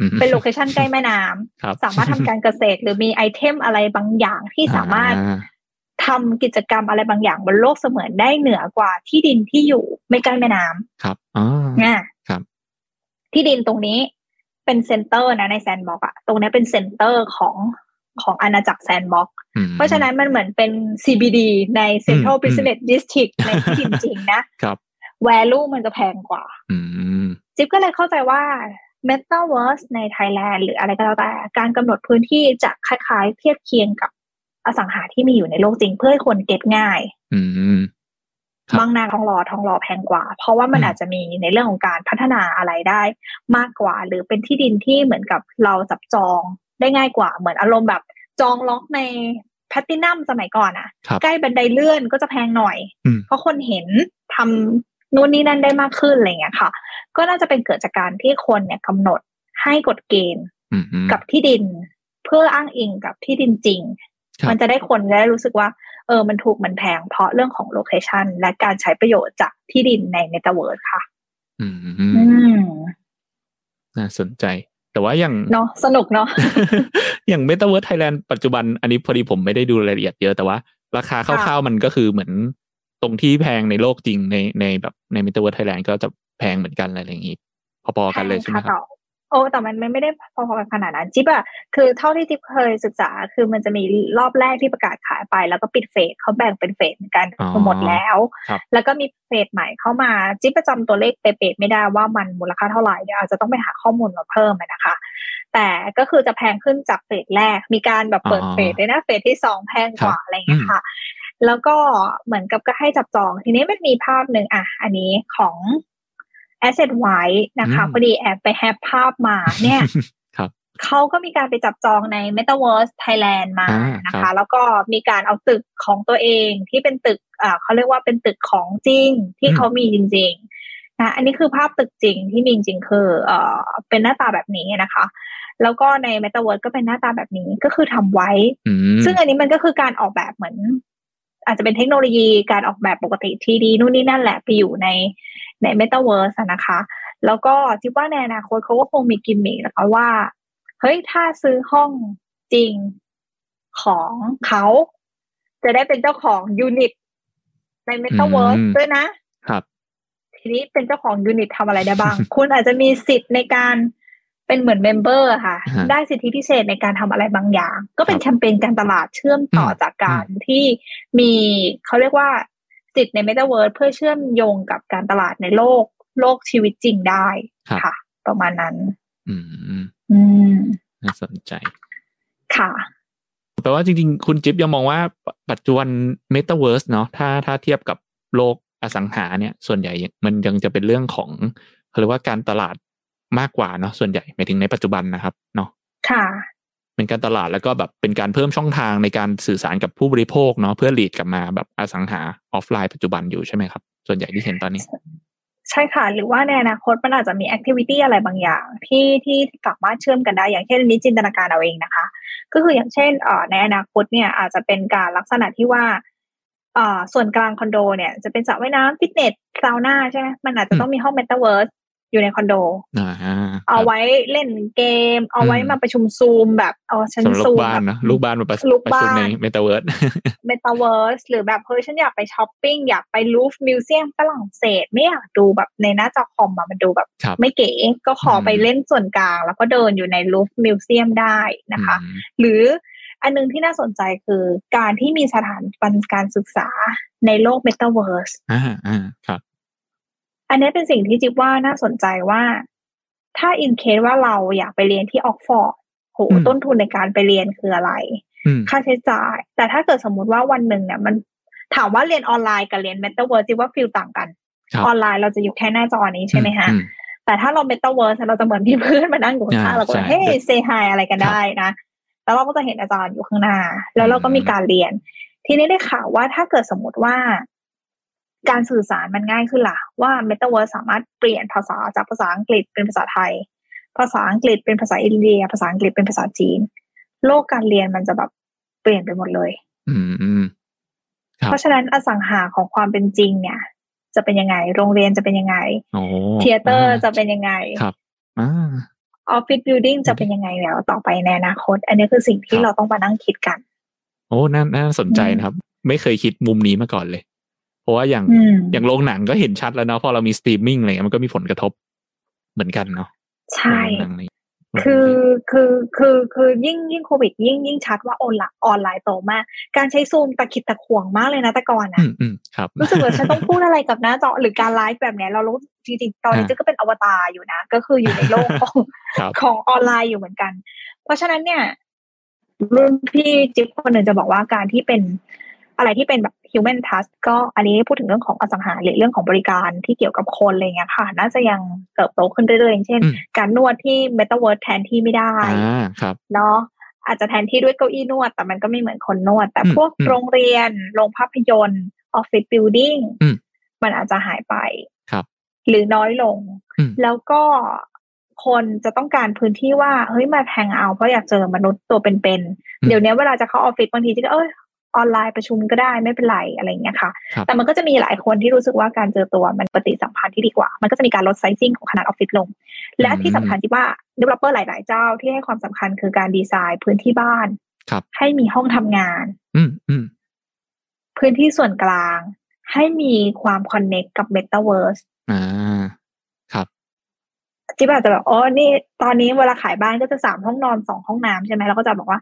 [SPEAKER 1] อืม
[SPEAKER 2] เป็น location ใกล้แม่น้ำ
[SPEAKER 1] ครับ
[SPEAKER 2] สามารถทำการเกษตรหรือมี item อะไรบางอย่างที่สามารถ
[SPEAKER 1] อ่
[SPEAKER 2] ทำกิจกรรมอะไรบางอย่างบนโลกเสมือนได้เหนือกว่าที่ดินที่อยู่ไม่ใกล้แม่น้ำ
[SPEAKER 1] ครับอ๋อ
[SPEAKER 2] เนี่ย
[SPEAKER 1] ครับ
[SPEAKER 2] ที่ดินตรงนี้เป็น center นะใน Sandbox อะตรงนี้เป็น center ของของอาณาจักร Sandbox อื
[SPEAKER 1] ม
[SPEAKER 2] เพราะฉะนั้นมันเหมือนเป็น CBD ใน Central
[SPEAKER 1] อืม
[SPEAKER 2] Business District ในที่ดินจริงนะครับ value มันจะแพงกว่า
[SPEAKER 1] อืม
[SPEAKER 2] จิ๊บก็เลยเข้าใจว่า Metaverse ใน Thailand หรืออะไรก็แล้วแต่ การกำหนดพื้นที่จะคล้ายๆ เทียบเคียงกับอสังหาที่มีอยู่ในโลกจริงเพื่อให้คนเก็ตง่าย
[SPEAKER 1] อืมครับ
[SPEAKER 2] บางนาทองหล่อทองหล่อแพงกว่า เพราะว่ามัน
[SPEAKER 1] อืม
[SPEAKER 2] อาจจะมีในเรื่องของการพัฒนาอะไรได้มากกว่า หรือเป็นที่ดินที่เหมือนกับเราจับจองได้ง่ายกว่า เหมือนอารมณ์แบบจองล็อกในแพตตินัมสมัยก่อนอะ
[SPEAKER 1] ครับ
[SPEAKER 2] ใกล้บันไดเลื่อนก็จะแพงหน่อย
[SPEAKER 1] อืม
[SPEAKER 2] เพราะคนเห็นทำ นู่นนี่นั่นได้มากขึ้นอะไรอย่างเงี้ยค่ะ ก็น่าจะเป็นเกิดจากการที่คนเนี่ยกำหนดให้กฎเกณฑ์
[SPEAKER 1] อืมอืม
[SPEAKER 2] กับที่ดิน เพื่ออ้างอิงกับที่ดินจริง
[SPEAKER 1] ครับ
[SPEAKER 2] มันจะได้คนจะได้รู้สึกว่า เออมันถูกมันแพงเพราะเรื่องของ location และการใช้ประโยชน์จากที่ดินในเมตาเวิร์สค่ะ
[SPEAKER 1] อืม
[SPEAKER 2] อืม
[SPEAKER 1] น่าสนใจแต่ว่าอย่าง
[SPEAKER 2] เนาะสนุกเนาะ
[SPEAKER 1] อย่าง Metaverse Thailand ปัจจุบันอันนี้พอดีผมไม่ได้ดูรายละเอียดเยอะแต่ว่า ราคาคร่าวๆมันก็คือเหมือน ตรงที่แพงในโลกจริงในในแบบใน Metaverse Thailand ก็จะแพงเหมือนกันอะไรอย่างนี้ พอๆกันเลยใช่ไหมครับ
[SPEAKER 2] โอ้แต่มันไม่ได้พอๆกันขนาดนั้นจิ๊บอะคือเท่าที่จิ๊บเคยศึกษาคือมันจะมีรอบแรกที่ประกาศขายไป แล้วก็ปิดเฟสเขาแบ่งเป็นเฟสเหมือนกัน
[SPEAKER 1] อ๋อ
[SPEAKER 2] คือหมดแล้ว
[SPEAKER 1] ครับ
[SPEAKER 2] แล้วก็มีเฟสใหม่เข้ามาจิ๊บประจำตัวเลขเป๊ะๆไม่ได้ว่ามันมูลค่าเท่าไหร่เดี๋ยวอาจจะต้องไปหาข้อมูลมาเพิ่มอะนะคะ แต่ก็คือจะแพงขึ้นจากเฟสแรกมีการแบบเปิด
[SPEAKER 1] อ๋อ
[SPEAKER 2] เฟสเลยนะเฟสที่สองแพงกว่า
[SPEAKER 1] ครับ
[SPEAKER 2] อะไรอย่างเงี้ยค่ะ แล้วก็เหมือนกับก็ให้จับจอง ทีนี้มันมีภาพหนึ่งอะ อันนี้ของ Asset White นะคะ
[SPEAKER 1] อืม
[SPEAKER 2] พอดีแอบไปแฮปภาพมาเนี่ย
[SPEAKER 1] ครับ
[SPEAKER 2] เขาก็มีการไปจับจองใน Metaverse Thailand มา
[SPEAKER 1] อ่า
[SPEAKER 2] นะ
[SPEAKER 1] ครั
[SPEAKER 2] คะ
[SPEAKER 1] บ
[SPEAKER 2] แล้วก็มีการเอาตึกของตัวเองที่เป็นตึกอ่าเขาเรียกว่าเป็นตึกของจริงที่เขามีจริงๆนะอันนี้คือภาพตึกจริงที่มีจริงๆคือเอ่อเป็นหน้าตาแบบนี้นะคะ แล้วก็ใน Metaverse ก็เป็นหน้าตาแบบนี้ก็คือทำไว้
[SPEAKER 1] อืม
[SPEAKER 2] ซึ่งอันนี้มันก็คือการออกแบบเหมือน อาจจะเป็นเทคโนโลยีการออกแบบปกติที่ดีนู่นนี่นั่นแหละไปอยู่ในใน Metaverse อะนะคะ แล้วก็คิดว่าในอนาคตเขาก็คงมีกิมมิคนะคะว่า เฮ้ย ถ้าซื้อห้องจริงของเขาจะได้เป็นเจ้าของยูนิตใน Metaverse
[SPEAKER 1] อืม
[SPEAKER 2] ด้วยนะ
[SPEAKER 1] ครับ
[SPEAKER 2] ทีนี้เป็นเจ้าของ unit ทำอะไรได้บ้าง คุณอาจจะมีสิทธิ์ในการ เป็นเหมือน member ค่ะ
[SPEAKER 1] ฮะ
[SPEAKER 2] ได้สิทธิพิเศษในการทำอะไรบางอย่าง ก็เป็น
[SPEAKER 1] ครับ
[SPEAKER 2] แคมเปญการตลาดเชื่อมต่ออ
[SPEAKER 1] ม
[SPEAKER 2] จากการที่มีเขาเรียกว่าสิทธิ์ใน Metaverse เพื่อเชื่อมโยงกับการตลาดในโลกโลกชีวิตจริงได้
[SPEAKER 1] ครับ
[SPEAKER 2] ค่ะ ประมาณนั้น
[SPEAKER 1] อืม
[SPEAKER 2] อืม
[SPEAKER 1] น่าสนใจ
[SPEAKER 2] ค่ะ
[SPEAKER 1] แปลว่าจริงๆ คุณจิ๊บยังมองว่าปัจจุบัน Metaverse เนาะถ้าถ้าเทียบกับโลกอสังหาเนี่ย ส่วนใหญ่มันยังจะเป็นเรื่องของเขาเรียกว่าการตลาด มากกว่าเนาะส่วนใหญ่หมายถึงในปัจจุบันนะครับเนาะ
[SPEAKER 2] ค่ะ
[SPEAKER 1] เป็นการตลาดแล้วก็แบบเป็นการเพิ่มช่องทางในการสื่อสารกับผู้บริโภคเนาะเพื่อ lead กลับมาแบบอสังหาออฟไลน์ปัจจุบันอยู่ใช่ไหมครับ ส่วนใหญ่ที่เห็นตอนนี้
[SPEAKER 2] ใช่ค่ะ หรือว่าในอนาคตมันอาจจะมี activity อะไรบางอย่าง ที่ที่สามารถเชื่อมกันได้อย่างเช่นอันนี้จินตนาการเอาเองนะคะ ก็คืออย่างเช่นเอ่อในอนาคตเนี่ยอาจจะเป็นการลักษณะที่ว่าเอ่อส่วนกลางคอนโดเนี่ยจะเป็นสระว่ายน้ำฟิตเนสซาวน่าใช่ไหมมันอาจจะต้องมีห้องเมตาเวิร์ส อยู่ในคอนโด
[SPEAKER 1] อ่า
[SPEAKER 2] เอาไว้เล่นเกม เอาไว้มาประชุมซูมแบบเอาฉัน
[SPEAKER 1] สำหรับ
[SPEAKER 2] ซู
[SPEAKER 1] ลูก
[SPEAKER 2] ม
[SPEAKER 1] บ้าน
[SPEAKER 2] แบบ
[SPEAKER 1] เนาะลูกบ้านมาประ
[SPEAKER 2] ลูก
[SPEAKER 1] ประชุม
[SPEAKER 2] บ้าน
[SPEAKER 1] ในเมตาเวิร์ส
[SPEAKER 2] เมตาเวิร์สหรือแบบเฮ้ยฉันอยากไปช้อปปิ้งอยากไป Louvre Museum ฝรั่งเศส ไม่อยากดูแบบในหน้าจอคอมอะมันดูแบบ
[SPEAKER 1] ครับ
[SPEAKER 2] ไม่เก๋ก็ขอไป
[SPEAKER 1] อืม
[SPEAKER 2] เล่นส่วนกลาง แล้วก็เดินอยู่ใน Louvre Museum ได้นะคะ หรืออันนึงที่น่าสนใจคือการที่มีสถาบันการศึกษาในโลกเมตาเวิร์ส
[SPEAKER 1] อ่าอ่าครับ
[SPEAKER 2] อันนี้เป็นสิ่งที่จิ๊บว่าน่าสนใจว่า ถ้า in case ว่าเราอยากไปเรียนที่ออกฟอร์ดโห
[SPEAKER 1] อืม
[SPEAKER 2] ต้นทุนในการไปเรียนคืออะไร
[SPEAKER 1] อืม
[SPEAKER 2] ค่าใช้จ่าย แต่ถ้าเกิดสมมุติว่าวันหนึ่งเนี่ยมันถามว่าเรียนออนไลน์กับเรียนเมตาเวิร์สจิ๊บว่า feel ต่างกัน
[SPEAKER 1] ครับ
[SPEAKER 2] ออนไลน์เราจะอยู่แค่หน้าจอนี้ใช่ไหมฮะ
[SPEAKER 1] อืม
[SPEAKER 2] แต่ถ้าเราเมตาเวิร์สเราจะเหมือนมีเพื่อนมานั่งอยู่ข้างๆ
[SPEAKER 1] อ่า
[SPEAKER 2] เราก็
[SPEAKER 1] ใช่
[SPEAKER 2] เฮ้ย say hi อะไรกัน
[SPEAKER 1] ครับ
[SPEAKER 2] ได้นะ แล้วเราก็จะเห็นอาจารย์อยู่ข้างหน้า แล้วเราก็มี
[SPEAKER 1] อืม
[SPEAKER 2] การเรียน ทีนี้ได้ข่าวว่าถ้าเกิดสมมติว่า การสื่อสารมันง่ายขึ้นล่ะ ว่าเมตาเวิร์สสามารถเปลี่ยนภาษาจากภาษาอังกฤษเป็นภาษาไทย ภาษาอังกฤษเป็นภาษาอินเดีย ภาษาอังกฤษเป็นภาษาจีน โลกการเรียนมันจะแบบเปลี่ยนไปหมดเลย
[SPEAKER 1] อืมอืมครับ
[SPEAKER 2] เพราะฉะนั้นอสังหาของความเป็นจริงเนี่ย จะเป็นยังไง โรงเรียนจะเป็นยังไง
[SPEAKER 1] โอ้
[SPEAKER 2] theaterจะเป็นยังไง
[SPEAKER 1] ครับอ่า
[SPEAKER 2] office building จะเป็นยังไงแล้วต่อไปในอนาคต อันนี้คือสิ่งที่
[SPEAKER 1] ครับ
[SPEAKER 2] เราต้องมานั่งคิดกัน
[SPEAKER 1] โอ้น่าน่าสนใจนะครับ ไม่เคยคิดมุมนี้มาก่อนเลยเพ ราะว่าอย่าง
[SPEAKER 2] อืม
[SPEAKER 1] อย่างโรงหนังก็เห็นชัดแล้วเนาะพอเรามีสตรีมมิ่งอะไรเงี้ยมันก็มีผลกระทบเหมือนกันเนาะ
[SPEAKER 2] ใช่
[SPEAKER 1] โรงหนังนี่
[SPEAKER 2] คือคือคือคือยิ่งยิ่งโควิด ยิ่งยิ่งชัดว่าออนไลน์ออนไลน์โตมาก การใช้ซูมตะขิดตะขวงมากเลยนะแต่ก่อน
[SPEAKER 1] อื
[SPEAKER 2] อะ
[SPEAKER 1] มอืมครับ
[SPEAKER 2] รู้สึกว่าฉันต้องพูดอะไรกับหน้าจอหรือการไลฟ์แบบเนี้ยเรารู้จริงๆตอนนี้
[SPEAKER 1] อ่า
[SPEAKER 2] จะก็เป็นอวตารอยู่นะ ก็คืออยู่ในโลกของ
[SPEAKER 1] ครับ
[SPEAKER 2] ของออนไลน์อยู่เหมือนกัน เพราะฉะนั้นเนี่ยรุ่นพี่จิ๊บคนหนึ่งจะบอกว่าการที่เป็น อะไรที่เป็นแบบ human touch ก็อันนี้พูดถึงเรื่องของอสังหาหรือเรื่องของบริการที่เกี่ยวกับคนอะไรเงี้ยค่ะ น่าจะยังเติบโตขึ้นเรื่อยๆอย่างเช่น
[SPEAKER 1] อืม
[SPEAKER 2] การนวดที่ metaverse แทนที่ไม่ได้
[SPEAKER 1] อ่าครับ
[SPEAKER 2] เนาะอาจจะแทนที่ด้วยเก้าอี้นวด แต่มันก็ไม่เหมือนคนนวด แต่
[SPEAKER 1] อืม
[SPEAKER 2] พวก
[SPEAKER 1] อืม
[SPEAKER 2] โรงเรียน โรงภาพยนตร์ office building
[SPEAKER 1] อืม
[SPEAKER 2] มันอาจจะหายไป
[SPEAKER 1] ครับ
[SPEAKER 2] หรือน้อยลง
[SPEAKER 1] อืม
[SPEAKER 2] แล้วก็คนจะต้องการพื้นที่ว่าเฮ้ยมา hang out เพราะอยากเจอมนุษย์ตัวเป็นๆเดี๋ยวนี้เวลาจะเข้าออฟฟิศบางทีก็เออ ออนไลน์ประชุมก็ได้ไม่เป็นไรอะไรอย่างเงี้ยค่ะ
[SPEAKER 1] ครับ
[SPEAKER 2] แต่มันก็จะมีหลายคนที่รู้สึกว่าการเจอตัวมันปฏิสัมพันธ์ที่ดีกว่า มันก็จะมีการลด sizing ของขนาดออฟฟิศลง และที่สำคัญที่ว่า developer หลาย ๆ เจ้าที่ให้ความสำคัญคือการดีไซน์พื้นที่บ้าน
[SPEAKER 1] ครับ
[SPEAKER 2] ให้มีห้องทำงาน
[SPEAKER 1] อืมอืม
[SPEAKER 2] พื้นที่ส่วนกลาง ให้มีความคอนเน็กกับ Metaverse
[SPEAKER 1] อ่าครับ
[SPEAKER 2] จิ๊บอาจจะแบบอ๋อนี่ตอนนี้เวลาขายบ้านก็จะสามห้องนอนสองห้องน้ำใช่ไหมแล้วก็จะบอกว่า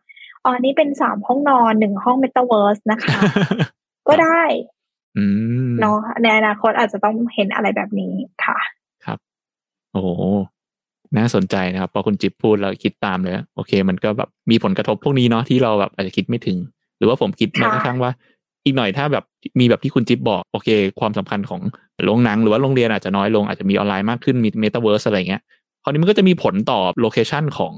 [SPEAKER 2] อ๋อนี่เป็นสามห้องนอนหนึ่งห้อง Metaverse นะคะ ก็ได้
[SPEAKER 1] อืม
[SPEAKER 2] เนาะในอนาคตอาจจะต้องเห็นอะไรแบบนี้ค่ะ
[SPEAKER 1] ครับ โอ้โหน่าสนใจนะครับพอคุณจิ๊บพูดแล้วคิดตามเลย โอเค มันก็แบบมีผลกระทบพวกนี้เนาะที่เราแบบอาจจะคิดไม่ถึง หรือว่าผมคิดแม้
[SPEAKER 2] ค่ะ
[SPEAKER 1] กระทั่งว่า อีกหน่อยถ้าแบบมีแบบที่คุณจิ๊บบอก โอเค ความสำคัญของโรงหนัง หรือว่าโรงเรียนอาจจะน้อยลงอาจจะมีออนไลน์มากขึ้นมีเมตาเวิร์สอะไรเงี้ยพ ราวนี้มันก็จะมีผลต่อ location ของ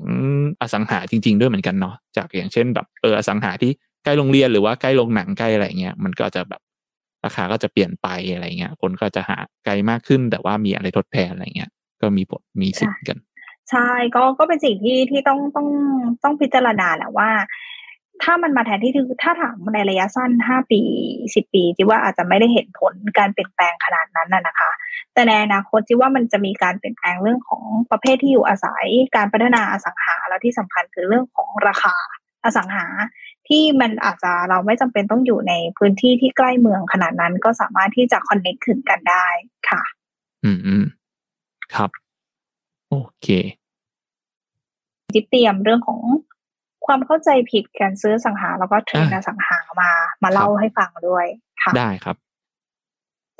[SPEAKER 1] อสังหาจริง ๆ ด้วยเหมือนกันเนาะจากอย่างเช่นแบบเอออสังหาที่ใกล้โรงเรียนหรือว่าใกล้โรงหนังใกล้อะไรเงี้ยมันก็จะแบบราคาก็จะเปลี่ยนไปอะไรเงี้ย คนก็จะหาไกลมากขึ้น แต่ว่ามีอะไรทดแทนอะไรเงี้ย ก็มีผลมีสิทธิ์กัน
[SPEAKER 2] ใช่ก็ก็เป็นสิ่งที่ที่ต้องต้องต้องพิจารณาแหละว่า ถ้ามันมาแทนที่คือถ้าถามในระยะสั้นห้าปีสิบปีจิว่าอาจจะไม่ได้เห็นผลการเปลี่ยนแปลงขนาดนั้นน่ะนะคะ แต่ในอนาคตจิว่ามันจะมีการเปลี่ยนแปลงเรื่องของประเภทที่อยู่อาศัย การพัฒนาอสังหาแล้วที่สำคัญคือเรื่องของราคาอสังหาที่มันอาจจะเราไม่จำเป็นต้องอยู่ในพื้นที่ที่ใกล้เมืองขนาดนั้นก็สามารถที่จะ connect ถึงกันได้ค่ะ
[SPEAKER 1] อืมอืมครับโอเค
[SPEAKER 2] จิ๊บเตรียมเรื่องของความเข้าใจผิดการซื้ออสังหาแล้วก็เทรนด์อสังหามามาเล่าให้ฟังด้วยค่ะ
[SPEAKER 1] ได้ครับ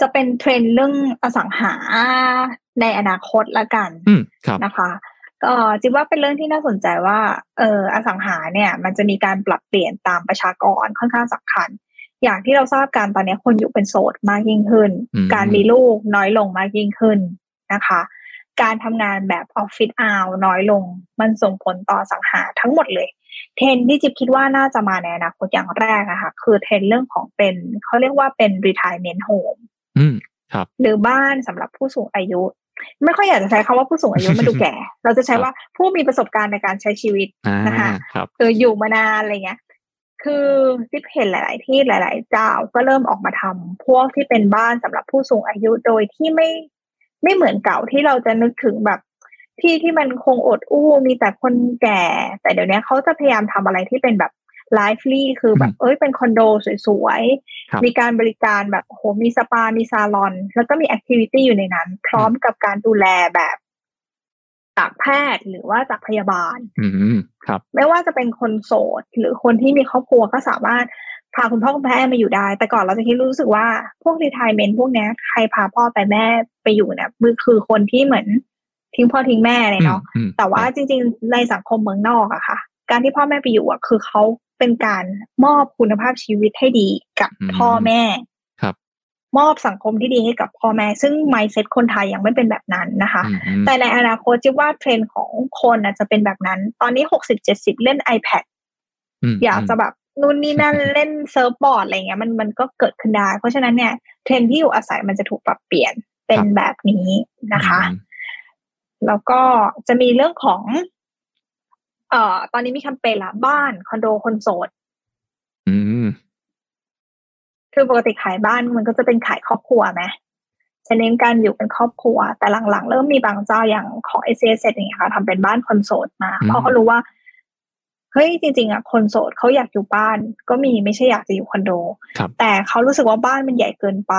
[SPEAKER 2] จะเป็นเทรนด์เรื่องอสังหาในอนาคตละกัน
[SPEAKER 1] อืมครับ
[SPEAKER 2] นะคะก็จิบว่าเป็นเรื่องที่น่าสนใจว่าเอออสังหาเนี่ย มันจะมีการปรับเปลี่ยนตามประชากรค่อนข้างสำคัญ อย่างที่เราทราบกันตอนนี้คนอยู่เป็นโสดมากยิ่งขึ้น
[SPEAKER 1] อืม
[SPEAKER 2] การมีลูกน้อยลงมากยิ่งขึ้นนะคะ การทำงานแบบออฟฟิศอาวน้อยลง มันส่งผลต่ออสังหาทั้งหมดเลย เทรนด์ที่จิบคิดว่าน่าจะมาในอนาคตอย่างแรกอะค่ะคือเทรนด์เรื่องของเป็นเขาเรียกว่าเป็น retirement home
[SPEAKER 1] อืมครับ
[SPEAKER 2] หรือบ้านสำหรับผู้สูงอายุ ไม่ค่อยอยากจะใช้คำว่าผู้สูงอายุมันดูแก่ เราจะใช้ว่าผู้มีประสบการณ์ในการใช้ชีวิต
[SPEAKER 1] อ่า
[SPEAKER 2] นะคะ
[SPEAKER 1] ครับ
[SPEAKER 2] คืออยู่มานานอะไรเงี้ย คือที่เห็นหลาย ๆ ที่หลาย ๆ เจ้าก็เริ่มออกมาทำพวกที่เป็นบ้านสำหรับผู้สูงอายุโดยที่ไม่ไม่เหมือนเก่าที่เราจะนึกถึงแบบที่ที่มันคงอดอู้มีแต่คนแก่ แต่เดี๋ยวนี้เขาจะพยายามทำอะไรที่เป็นแบบ ไลฟ์ลี่คือแบบ
[SPEAKER 1] อืม
[SPEAKER 2] เอ้ยเป็นคอนโดสวย
[SPEAKER 1] ครับ
[SPEAKER 2] ๆมีการบริการแบบโอ้โหมีสปา มีซาลอน แล้วก็มีแอคทิวิตี้อยู่ในนั้น พร้อมกับการดูแลแบบจากแพทย์หรือว่าจากพยาบาล
[SPEAKER 1] อืมครับ
[SPEAKER 2] ไม่ว่าจะเป็นคนโสด หรือคนที่มีครอบครัวก็สามารถพาคุณพ่อคุณแม่มาอยู่ได้ แต่ก่อนเราจะคิดรู้สึกว่าพวกรีทายเมนพวกเนี้ยใครพาพ่อไปแม่ไปอยู่เนี่ยมือคือคนที่เหมือนทิ้งพ่อทิ้งแม่เลยเนาะ
[SPEAKER 1] อืม
[SPEAKER 2] แต่ว่า
[SPEAKER 1] ครับ
[SPEAKER 2] จริง ๆ ในสังคมเมืองนอกอะค่ะ การที่พ่อแม่ไปอยู่อะคือเขาเป็นการมอบคุณภาพชีวิตให้ดีกับพ่อแม่
[SPEAKER 1] ครับ
[SPEAKER 2] มอบสังคมที่ดีให้กับพ่อแม่ ซึ่ง mindset คนไทยยังไม่เป็นแบบนั้นนะคะ
[SPEAKER 1] อืมอืม
[SPEAKER 2] แต่ในอนาคตจิ๊บว่าเทรนด์ของคนอาจจะเป็นแบบนั้น ตอนนี้หกสิบเจ็ดสิบเล่น iPad
[SPEAKER 1] ม
[SPEAKER 2] อยากจะแบบนู่นนี่นั่นเล่น surfboard อะไรเงี้ยมันมันก็เกิดขึ้นได้ เพราะฉะนั้นเนี่ยเทรนด์ที่อยู่อาศัยมันจะถูกปรับเปลี่ยนเป็นแบบนี้นะคะ
[SPEAKER 1] อืม
[SPEAKER 2] แล้วก็จะมีเรื่องของ เอ่อตอนนี้มีแคมเปญละบ้านคอนโดคนโสด
[SPEAKER 1] อืม
[SPEAKER 2] คือปกติขายบ้านมันก็จะเป็นขายครอบครัวไหมจะเน้นการอยู่เป็นครอบครัว แต่หลังๆ เริ่มมีบางเจ้าอย่างของ s อ s อย่างเงี้ยค่ะทำเป็นบ้านคนโสดมา
[SPEAKER 1] อืม
[SPEAKER 2] เพราะเขารู้ว่าเฮ้ยจริง ๆอะคนโสดเขาอยากอยู่บ้าน ก็มีไม่ใช่อยากจะอยู่คอนโด
[SPEAKER 1] ครับ
[SPEAKER 2] แต่เขารู้สึกว่าบ้านมันใหญ่เกินไป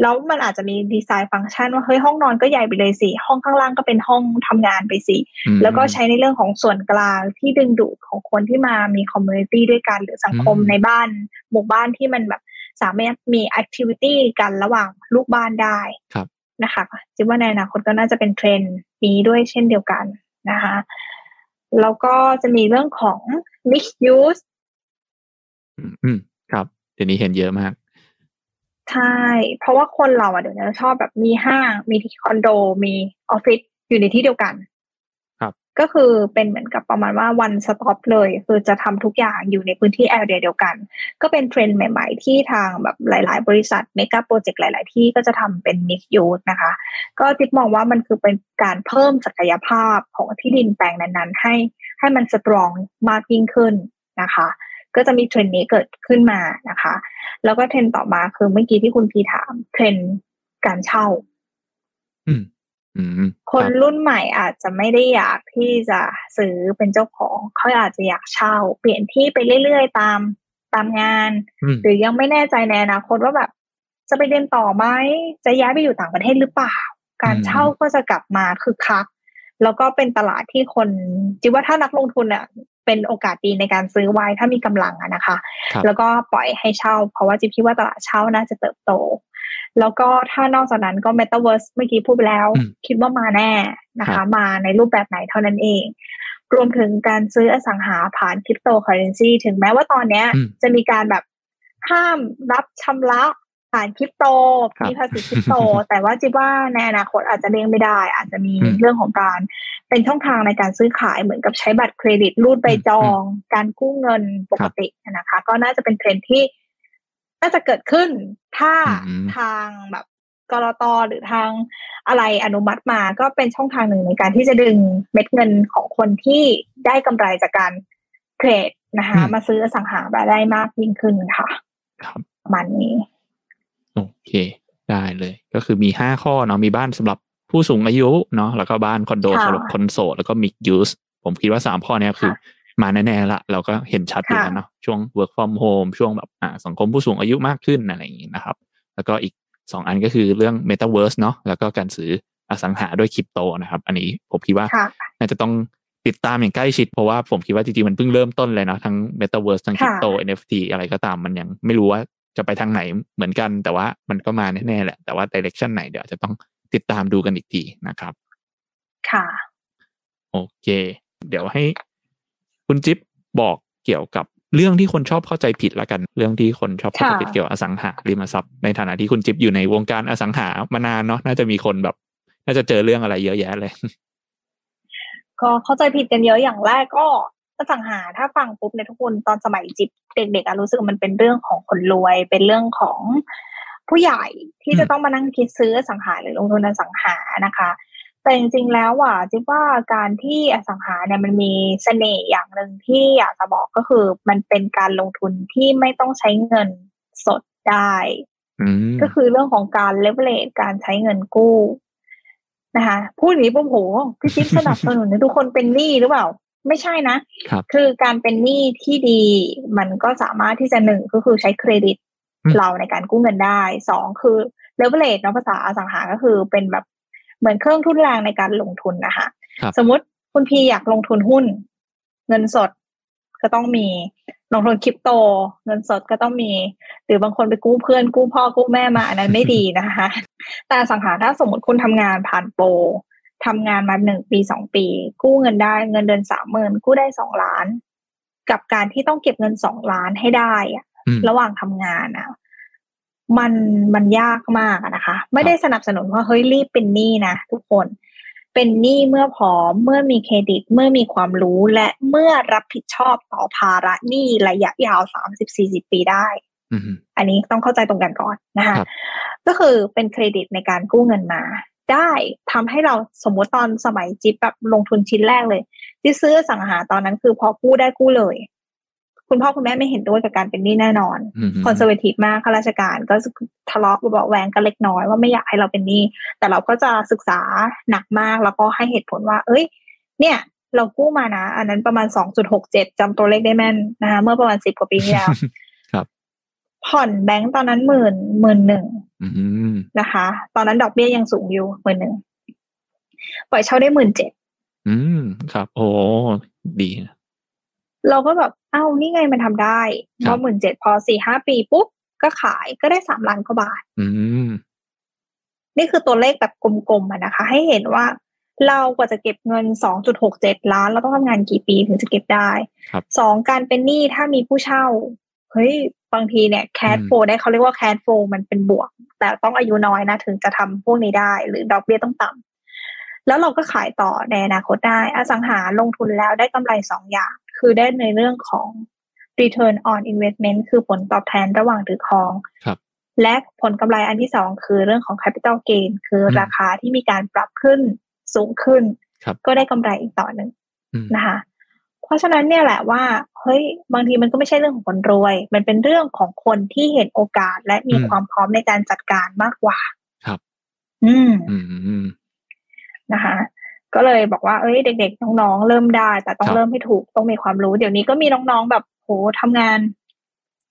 [SPEAKER 2] แล้วมันอาจจะมีดีไซน์ฟังก์ชันว่าเฮ้ยห้องนอนก็ใหญ่ไปเลยสิห้องข้างล่างก็เป็นห้องทำงานไปสิ
[SPEAKER 1] อืม
[SPEAKER 2] แล้วก็ใช้ในเรื่องของส่วนกลางที่ดึงดูดของคนที่มามี community ด้วยกันหรือสังคม
[SPEAKER 1] อืม
[SPEAKER 2] ในบ้าน หมู่บ้านที่มันแบบสามารถมี activity กันระหว่างลูกบ้านได้
[SPEAKER 1] ครับ
[SPEAKER 2] นะคะจิ๊บว่าในอนาคตก็น่าจะเป็นเทรนด์นี้ด้วยเช่นเดียวกันนะคะแล้วก็จะมีเรื่องของ mixed use
[SPEAKER 1] อืมอืมครับเดี๋ยวนี้เห็นเยอะมาก
[SPEAKER 2] ใช่ เพราะว่าคนเราอะเดี๋ยวนี้ชอบแบบมีห้าง มีที่คอนโด มีออฟฟิศอยู่ในที่เดียวกัน
[SPEAKER 1] ครับ
[SPEAKER 2] ก็คือเป็นเหมือนกับประมาณว่า one stop เลย คือจะทำทุกอย่างอยู่ในพื้นที่ area เดียวกัน ก็เป็นเทรนด์ใหม่ ๆ ที่ทางแบบหลาย ๆ บริษัทเมกะโปรเจกต์หลาย ๆ ที่ก็จะทำเป็น mixed use นะคะ ก็จิ๊บมองว่ามันคือเป็นการเพิ่มศักยภาพของที่ดินแปลงนั้น ๆ ให้ให้มันสตรองมากยิ่งขึ้นนะคะ ก็จะมีเทรนด์นี้เกิดขึ้นมานะคะ แล้วก็เทรนด์ต่อมาคือเมื่อกี้ที่คุณพีถามเทรนด์การเช่า
[SPEAKER 1] อืมอืม
[SPEAKER 2] คน
[SPEAKER 1] รับ
[SPEAKER 2] รุ่นใหม่อาจจะไม่ได้อยากที่จะซื้อเป็นเจ้าของเขาอาจจะอยากเช่า เปลี่ยนที่ไปเรื่อยๆตามตามงาน
[SPEAKER 1] อืม
[SPEAKER 2] หรือยังไม่แน่ใจในอนาคตว่าแบบ จะไปเรียนต่อไหมจะย้ายไปอยู่ต่างประเทศหรือเปล่า การเช่าก็จะกลับมาคือคักแล้วก็เป็นตลาดที่คนจิว่าถ้านักลงทุนอะ เป็นโอกาสดีในการซื้อไว้ถ้ามีกำลังอะนะคะ
[SPEAKER 1] ครับ
[SPEAKER 2] แล้วก็ปล่อยให้เช่า เพราะว่าจิบคิดว่าตลาดเช่าน่าจะเติบโต แล้วก็ถ้านอกจากนั้นก็ Metaverse เมื่อกี้พูดไปแล้ว
[SPEAKER 1] อืม
[SPEAKER 2] คิดว่ามาแน่นะ
[SPEAKER 1] ครั
[SPEAKER 2] คะ
[SPEAKER 1] บ
[SPEAKER 2] มาในรูปแบบไหนเท่านั้นเอง รวมถึงการซื้ออสังหาผ่านคริปโตเคอเรนซีถึงแม้ว่าตอนเนี้ย
[SPEAKER 1] อืม
[SPEAKER 2] จะมีการแบบห้ามรับชำระารคริปโต มีภาษีคริปโต แต่ว่าจิว่าในอนาคตอาจจะเลี่ยงไม่ได้ อาจจะมีเรื่องของการเป็นช่องทางในการซื้อขายเหมือนกับใช้บัตรเครดิตรูดใบจอง การกู้เงินปกตินะคะ ก็น่าจะเป็นเทรนที่น่าจะเกิดขึ้นถ้าทางแบบกรตหรือทางอะไรอนุมัติมาก็เป็นช่องทางหนึ่งในการที่จะดึงเม็ดเงินของคนที่ได้กำไรจากการเทรดนะคะ มาซื้ออสังหารายได้มากยิ่งขึ้นค่ะ
[SPEAKER 1] ครับ
[SPEAKER 2] มันนี้
[SPEAKER 1] โอเค ได้เลย ก็คือมีห้าข้อเนาะมีบ้านสำหรับผู้สูงอายุเนาะแล้วก็บ้านคอนโดสำหรับคนโสดแล้วก็มิกยูสผมคิดว่าสามข้อนี้คือมาแน่ๆละเราก็เห็นชัดอยู่แล้วเนาะช่วง work from home ช่วงแบบอ่าสังคมผู้สูงอายุมากขึ้นอะไรอย่างนี้นะครับ แล้วก็อีกสองอันก็คือเรื่อง Metaverse เนาะแล้วก็การซื้ออสังหาด้วยคริปโตนะครับ อันนี้ผมคิดว่าน่าจะต้องติดตามอย่างใกล้ชิด เพราะว่าผมคิดว่าจริงๆ มันเพิ่งเริ่มต้นเลยนะทั้ง Metaverse ทั้งคริปโต NFT อะไรก็ตามมันยังไม่รู้ว่า จะไปทางไหนเหมือนกัน แต่ว่ามันก็มาแน่ๆแหละ แต่ว่า direction ไหนเดี๋ยวจะต้องติดตามดูกันอีกทีนะครับ
[SPEAKER 2] ค่ะ
[SPEAKER 1] โอเค เดี๋ยวให้คุณจิ๊บบอกเกี่ยวกับเรื่องที่คนชอบเข้าใจผิดละกัน เรื่องที่คนชอบเข้าใจผิดเกี่ยวกับอสังหาริมทรัพย์ในฐานะที่คุณจิ๊บอยู่ในวงการอสังหามานานเนาะน่าจะมีคนแบบ น่าจะเจอเรื่องอะไรเยอะแยะเลย
[SPEAKER 2] ก็เข้าใจผิดกันเยอะอย่างแรกก็ อสังหาถ้าฟังปุ๊บในทุกคนตอนสมัยจิบเด็กๆรู้สึกมันเป็นเรื่องของคนรวย เป็นเรื่องของผู้ใหญ่ที่จะต้องมานั่งคิดซื้อสังหาหรือลงทุนอสังหานะคะ แต่จริงๆแล้วอะจิ๊บว่าการที่อสังหาเนี่ยมันมีเสน่ห์อย่างหนึ่งที่อยากจะบอกก็คือ มันเป็นการลงทุนที่ไม่ต้องใช้เงินสดได้ก็คือเรื่องของการเลเวลเลการใช้เงินกู้นะคะพูดอย่างนี้ปุ๊บโหพี่จิ๊บสนับสนุนให้ทุกคนเป็นหนี้หรือเปล่า ไม่ใช่นะ
[SPEAKER 1] คะ
[SPEAKER 2] คือการเป็นหนี้ที่ดีมันก็สามารถที่จะหนึ่งก็คือใช้เครดิตเราในการกู้เงินได้สองคือเลเวลเลเนาะภาษาอสังหาก็คือเป็นแบบเหมือนเครื่องทุ่นแรงในการลงทุนนะคะสมมติคุณพีอยากลงทุนหุ้น เงินสดก็ต้องมีลงทุนคริปโต เงินสดก็ต้องมี หรือบางคนไปกู้เพื่อนกู้พ่อกู้แม่มาอันนั้นไม่ดีนะคะ แต่สังหาถ้าสมมติคุณทำงานผ่านโปร ทำงานมาหนึ่งปีสองปี กู้เงินได้เงินเดือนสามหมื่นกู้ได้สองล้าน กับการที่ต้องเก็บเงินสองล้านให้ได้อะระหว่างทำงานอะมันมันยากมากนะคะ ไม่ได้สนับสนุนว่าเฮ้ยรีบเป็นหนี้นะทุกคนเป็นหนี้เมื่อพร้อมเมื่อมีเครดิตเมื่อมีความรู้และเมื่อรับผิดชอบต่อภาระหนี้ระยะยาวสามสิบสี่สิบปีได้อันนี้ต้องเข้าใจตรงกันก่อนนะคะก็คือเป็นเครดิตในการกู้เงินมา ได้ทำให้เราสมมติตอนสมัยจิ๊บแบบลงทุนชิ้นแรกเลยที่ซื้ออสังหาตอนนั้นคือพอกู้ได้กู้เลย คุณพ่อคุณแม่ไม่เห็นด้วยกับการเป็นหนี้แน่นอน conservative มากข้าราชการก็ทะเลาะเบาแวงกันเล็กน้อยว่าไม่อยากให้เราเป็นหนี้แต่เราก็จะศึกษาหนักมากแล้วก็ให้เหตุผลว่า เอ้ย เนี่ยเรากู้มานะ อันนั้นประมาณสองจุดหกเจ็ดจำตัวเลขได้แม่นนะคะเมื่อประมาณสิบกว่าปีที่แล้ว
[SPEAKER 1] ครับ
[SPEAKER 2] ผ่อนแบงก์ตอนนั้นหมื่นหมื่นหนึ่งนะคะ ตอนนั้นดอกเบี้ยยังสูงอยู่หมื่นหนึ่งปล่อยเช่าได้หมื่นเจ็ด
[SPEAKER 1] อืมครับ โอ้ดี
[SPEAKER 2] เราก็แบบเอ้านี่ไงมันทำได้พอหมื่นเจ็ดพอสี่ห้าปีปุ๊บ ก็ขายก็ได้สามล้านกว่าบาท
[SPEAKER 1] อืม
[SPEAKER 2] นี่คือตัวเลขแบบกลมๆอะนะคะ ให้เห็นว่าเรากว่าจะเก็บเงินสองจุดหกเจ็ดล้าน เราต้องทำงานกี่ปีถึงจะเก็บได้ สองการเป็นหนี้ถ้ามีผู้เช่า เฮ้ย บางทีเนี่ยแคดโฟได้เขาเรียกว่าแคดโฟมันเป็นบวก แต่ต้องอายุน้อยนะถึงจะทำพวกนี้ได้ หรือดอกเบี้ยต้องต่ำแล้วเราก็ขายต่อในอนาคตได้ อสังหาลงทุนแล้วได้กำไรสองอย่าง คือได้ในเรื่องของ return on investment คือผลตอบแทนระหว่างถือครองและผลกำไรอันที่สองคือเรื่องของ capital gain คือราคาที่มีการปรับขึ้นสูงขึ้น ก็ได้กำไรอีกต่อหนึ่งนะคะ เพราะฉะนั้นเนี่ยแหละว่าเฮ้ยบางทีมันก็ไม่ใช่เรื่องของคนรวย มันเป็นเรื่องของคนที่เห็นโอกาสและมีความพร้อมในการจัดการมากกว่า
[SPEAKER 1] ครับ
[SPEAKER 2] อืม
[SPEAKER 1] อืม
[SPEAKER 2] นะคะ ก็เลยบอกว่าเอ้ยเด็ก ๆ น้องๆเริ่มได้ แต่ต้องเริ่มให้ถูกต้องมีความรู้ เดี๋ยวนี้ก็มีน้องๆแบบโหทำงาน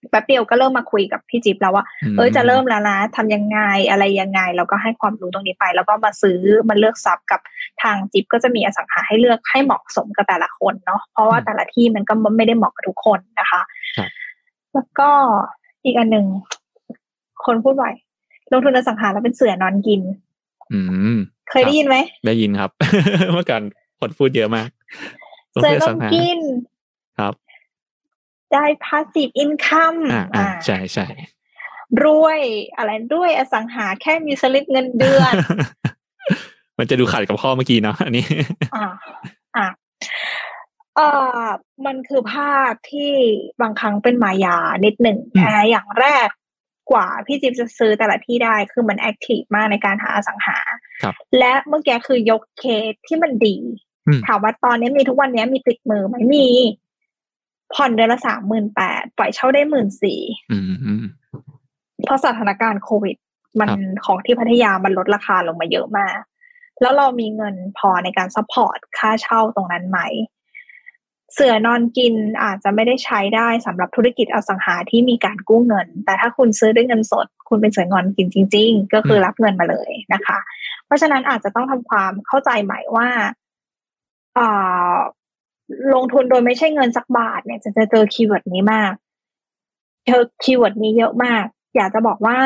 [SPEAKER 2] แป๊บเดียวก็เริ่มมาคุยกับพี่จิ๊บแล้วว่าเอ้ยจะเริ่มแล้วนะทำยังไงอะไรยังไงแล้วก็ให้ความรู้ตรงนี้ไป แล้วก็มาซื้อมาเลือกซับกับทางจิ๊บก็จะมีอสังหาให้เลือกให้เหมาะสมกับแต่ละคนเนาะเพราะว่าแต่ละที่มันก็ไม่ได้เหมาะกับทุกคนนะคะ แล้วก็อีกอันหนึ่งคนพูดไวลงทุนอสังหาแล้วเป็นเสือนอนกิน
[SPEAKER 1] อืม
[SPEAKER 2] เคยได้ยินไหม
[SPEAKER 1] ได้ยินครับ เมื่อก่อนคนพูดเยอะมาก
[SPEAKER 2] เซอร์ต้องกิน
[SPEAKER 1] ครับ
[SPEAKER 2] ได้ passive income อ่า
[SPEAKER 1] อ่าใช่ใช่
[SPEAKER 2] รวยอะไรด้วยอสังหาแค่มีสลิปเงินเดือน
[SPEAKER 1] มันจะดูขัดกับข้อเมื่อกี้เนาะอันนี้
[SPEAKER 2] อ่าอ่าเอ่อมันคือภาพที่บางครั้งเป็นมายานิดหนึ่ง
[SPEAKER 1] อืม
[SPEAKER 2] อ่าอย่างแรกกว่าพี่จิ๊บจะซื้อแต่ละที่ได้คือมัน active มากในการหาอสังหา
[SPEAKER 1] ครับ
[SPEAKER 2] และเมื่อกี้คือยกเคสที่มันดี
[SPEAKER 1] อืม
[SPEAKER 2] ถามว่าตอนนี้มีทุกวันนี้มีติดมือไหมมี ผ่อนเดือนละสามหมื่นแปดปล่อยเช่าได้หมื่นสี่
[SPEAKER 1] อืมอืม
[SPEAKER 2] เพราะสถานการณ์โควิด มัน
[SPEAKER 1] ครับ
[SPEAKER 2] ของที่พัทยามันลดราคาลงมาเยอะมาก แล้วเรามีเงินพอในการ support ค่าเช่าตรงนั้นไหม เสือนอนกินอาจจะไม่ได้ใช้ได้สำหรับธุรกิจอสังหาที่มีการกู้เงิน แต่ถ้าคุณซื้อด้วยเงินสด คุณเป็นเสือนอนกินจริง ๆ ก็คือรับเงินมาเลยนะคะ เพราะฉะนั้นอาจจะต้องทำความเข้าใจใหม่ว่าอ่า ลงทุนโดยไม่ใช้เงินสักบาทเนี่ยจะจะเจอ keyword นี้มากเจอ keyword นี้เยอะมาก อยากจะบอกว่า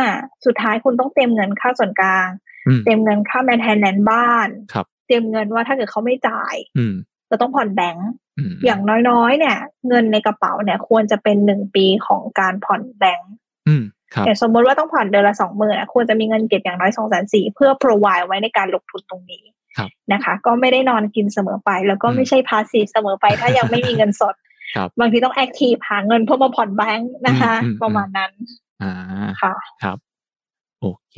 [SPEAKER 2] สุดท้ายคุณต้องเตรียมเงินค่าส่วนกลาง
[SPEAKER 1] อืม
[SPEAKER 2] เตรียมเงินค่า maintenance บ้าน
[SPEAKER 1] ครับ
[SPEAKER 2] เตรียมเงินว่าถ้าเกิดเขาไม่จ่าย
[SPEAKER 1] อืม
[SPEAKER 2] จะต้องผ่อนแบงก์
[SPEAKER 1] อืม
[SPEAKER 2] อย่างน้อยๆ เนี่ย เงินในกระเป๋าเนี่ย ควรจะเป็นหนึ่งปีของการผ่อนแบงก์
[SPEAKER 1] อืมครับ
[SPEAKER 2] อย่างสมมติว่าต้องผ่อนเดือนละสองหมื่นควรจะมีเงินเก็บอย่างน้อยสองแสนสี่เพื่อ provide ไว้ในการลงทุนตรงนี้
[SPEAKER 1] ครับ
[SPEAKER 2] นะคะ ก็ไม่ได้นอนกินเสมอไป แล้วก็
[SPEAKER 1] อืม
[SPEAKER 2] ไม่ใช่พาสซีฟเสมอไป ถ้ายังไม่มีเงินสด
[SPEAKER 1] ครับ
[SPEAKER 2] บางทีต้องแอคทีฟหาเงินเพื่อมาผ่อนแบงก์นะคะ
[SPEAKER 1] อืมอืม
[SPEAKER 2] ประมาณนั้น
[SPEAKER 1] อ่า
[SPEAKER 2] ค่ะ
[SPEAKER 1] ครับ โอเค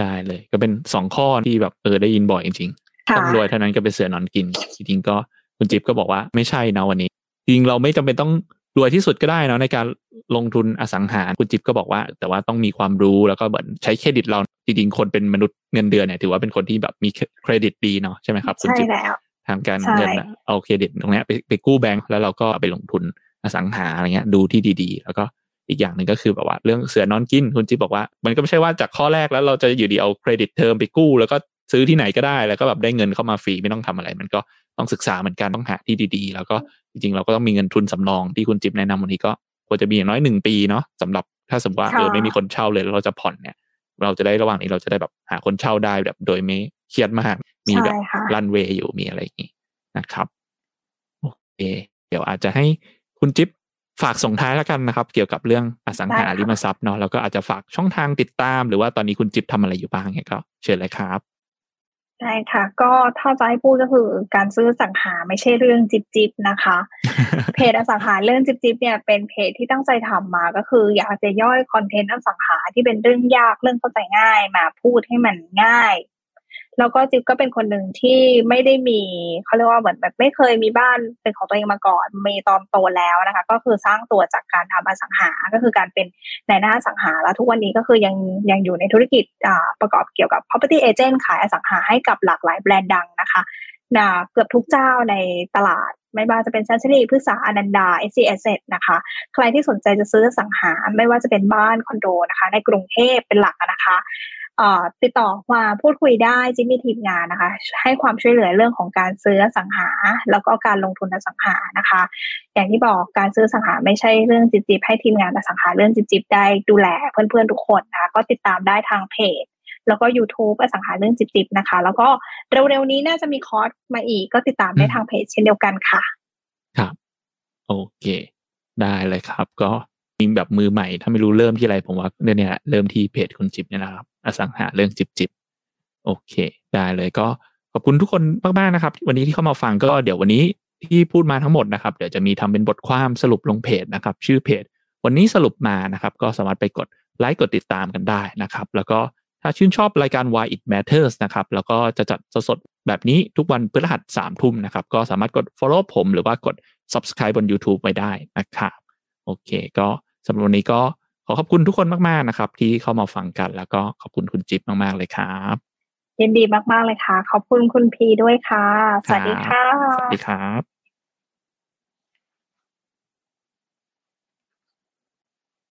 [SPEAKER 1] ได้เลย ก็เป็นสองข้อที่แบบเออได้ยินบ่อยจริงๆ
[SPEAKER 2] ค่ะ
[SPEAKER 1] ต้องรวยเท่านั้นก็เป็นเสือนอนกิน จริงๆก็คุณจิ๊บก็บอกว่าไม่ใช่นะวันนี้ จริงๆเราไม่จำเป็นต้อง รวยที่สุดก็ได้เนอะในการลงทุนอสังหาคุณจิ๊บก็บอกว่า แต่ว่าต้องมีความรู้แล้วก็เหมือนใช้เครดิตเราจริงๆคนเป็นมนุษย์เงินเดือนเนี่ยถือว่าเป็นคนที่แบบมีเครดิตดีเนาะใช่ไหมครับคุณ
[SPEAKER 2] ใช่
[SPEAKER 1] จิ๊บ
[SPEAKER 2] แล้ว
[SPEAKER 1] ทางการ
[SPEAKER 2] ใช่
[SPEAKER 1] เงินอะเอาเครดิตตรงเนี้ยไปไปกู้แบงก์แล้วเราก็เอาไปลงทุนอสังหาอะไรเงี้ยดูที่ดีๆ แล้วก็อีกอย่างหนึ่งก็คือแบบว่าเรื่องเสือนอนกินคุณจิ๊บบอกว่า มันก็ไม่ใช่ว่าจากข้อแรกแล้วเราจะอยู่ดีเอา credit term ไปกู้ แล้วก็ซื้อที่ไหนก็ได้แล้วก็แบบได้เงินเข้ามาฟรีไม่ต้องทำอะไร มันก็ต้องศึกษาเหมือนกันต้องหาที่ดีๆ แล้วก็ จริงๆเราก็ต้องมีเงินทุนสำรองที่คุณจิ๊บแนะนำวันนี้ก็ควรจะมีอย่างน้อยหนึ่งปีเนาะสำหรับถ้าสมมติว่า
[SPEAKER 2] ค่ะ
[SPEAKER 1] เออไม่มีคนเช่าเลยแล้วเราจะผ่อนเนี่ย เราจะได้ระหว่างนี้เราจะได้แบบหาคนเช่าได้แบบ โดยไม่เครียดมาก มีแบบ
[SPEAKER 2] ใช่ค่ะ
[SPEAKER 1] รันเวย์อยู่มีอะไรอย่างนี้นะครับโอเคเดี๋ยวอาจจะให้คุณจิ๊บฝากส่งท้ายแล้วกันนะครับ เกี่ยวกับเรื่องอสังหา
[SPEAKER 2] ได้ค่ะ
[SPEAKER 1] ริมทรัพย์เนาะแล้วก็อาจจะฝากช่องทางติดตาม หรือว่าตอนนี้คุณจิ๊บทำอะไรอยู่บ้างเนี่ยก็เชิญเลยครับ
[SPEAKER 2] ใช่ค่ะ ก็ถ้าจะให้พูดก็คือการซื้ออสังหาไม่ใช่เรื่องจิบจิบนะคะ เพจอสังหาเรื่องจิบจิบเนี่ยเป็นเพจที่ตั้งใจทำมาก็คือ อยากจะย่อยคอนเทนต์อสังหาที่เป็นเรื่องยากเรื่องเข้าใจง่ายมาพูดให้มันง่าย แล้วก็จิ๊บก็เป็นคนหนึ่งที่ไม่ได้มีเขาเรียกว่าเหมือนแบบไม่เคยมีบ้านเป็นของตัวเองมาก่อนมีตอนโตแล้วนะคะ ก็คือสร้างตัวจากการทำอสังหา ก็คือการเป็นนายหน้าอสังหา แล้วทุกวันนี้ก็คือยังยังอยู่ในธุรกิจประกอบเกี่ยวกับ property agent ขายอสังหาให้กับหลากหลายแบรนด์ดังนะคะนะเกือบทุกเจ้าในตลาด ไม่ว่าจะเป็นซันช r รีพฤกษาอนันดา s c s นะคะ ใครที่สนใจจะซื้ออสังหา ไม่ว่าจะเป็นบ้านคอนโดนะคะ ในกรุงเทพเป็นหลักนะคะ ติดต่อมาพูดคุยได้จิมมีทีมงานนะคะ ให้ความช่วยเหลือเรื่องของการซื้ออสังหา แล้วก็การลงทุนอสังหานะคะ อย่างที่บอกการซื้ออสังหาไม่ใช่เรื่องจิบๆให้ทีมงานอสังหาเรื่องจิบๆได้ดูแลเพื่อนๆทุกคนนะคะก็ติดตามได้ทางเพจแล้วก็ YouTube อสังหาเรื่องจิบๆนะคะ แล้วก็เร็วๆนี้น่าจะมีคอร์สมาอีกก็ติดตามได้ทางเพจเช่นเดียวกันค่ะ
[SPEAKER 1] ครับ โอเค ได้เลยครับ ก็ มีแบบมือใหม่ ถ้าไม่รู้เริ่มที่อะไรผมว่าเรื่องเนี้ยเริ่มที่เพจคุณจิบเนี่ยนะครับ อสังหาเรื่องจิบจิบโอเค ได้เลยก็ขอบคุณทุกคนมากๆนะครับ วันนี้ที่เข้ามาฟังก็เดี๋ยววันนี้ที่พูดมาทั้งหมดนะครับ เดี๋ยวจะมีทำเป็นบทความสรุปลงเพจนะครับ ชื่อเพจ วันนี้สรุปมานะครับ ก็สามารถไปกดไลค์กดติดตามกันได้นะครับ แล้วก็ถ้าชื่นชอบรายการ Why It Matters นะครับ แล้วก็จะจัดสดๆแบบนี้ทุกวันพฤหัสสามทุ่มนะครับ ก็สามารถกด follow ผม หรือว่ากด subscribe บน YouTube ไว้ได้นะครับ โอเค ก็ สำหรับวันนี้ก็ขอขอบคุณทุกคนมากๆนะครับ ที่เข้ามาฟังกัน แล้วก็ขอบคุณคุณจิ๊บมากๆเลยครับ
[SPEAKER 2] ยินดีมากๆเลยค่ะ ขอบคุณคุณพีด้วยค่ะ สวัสดีค่ะ
[SPEAKER 1] สวัสดีครับ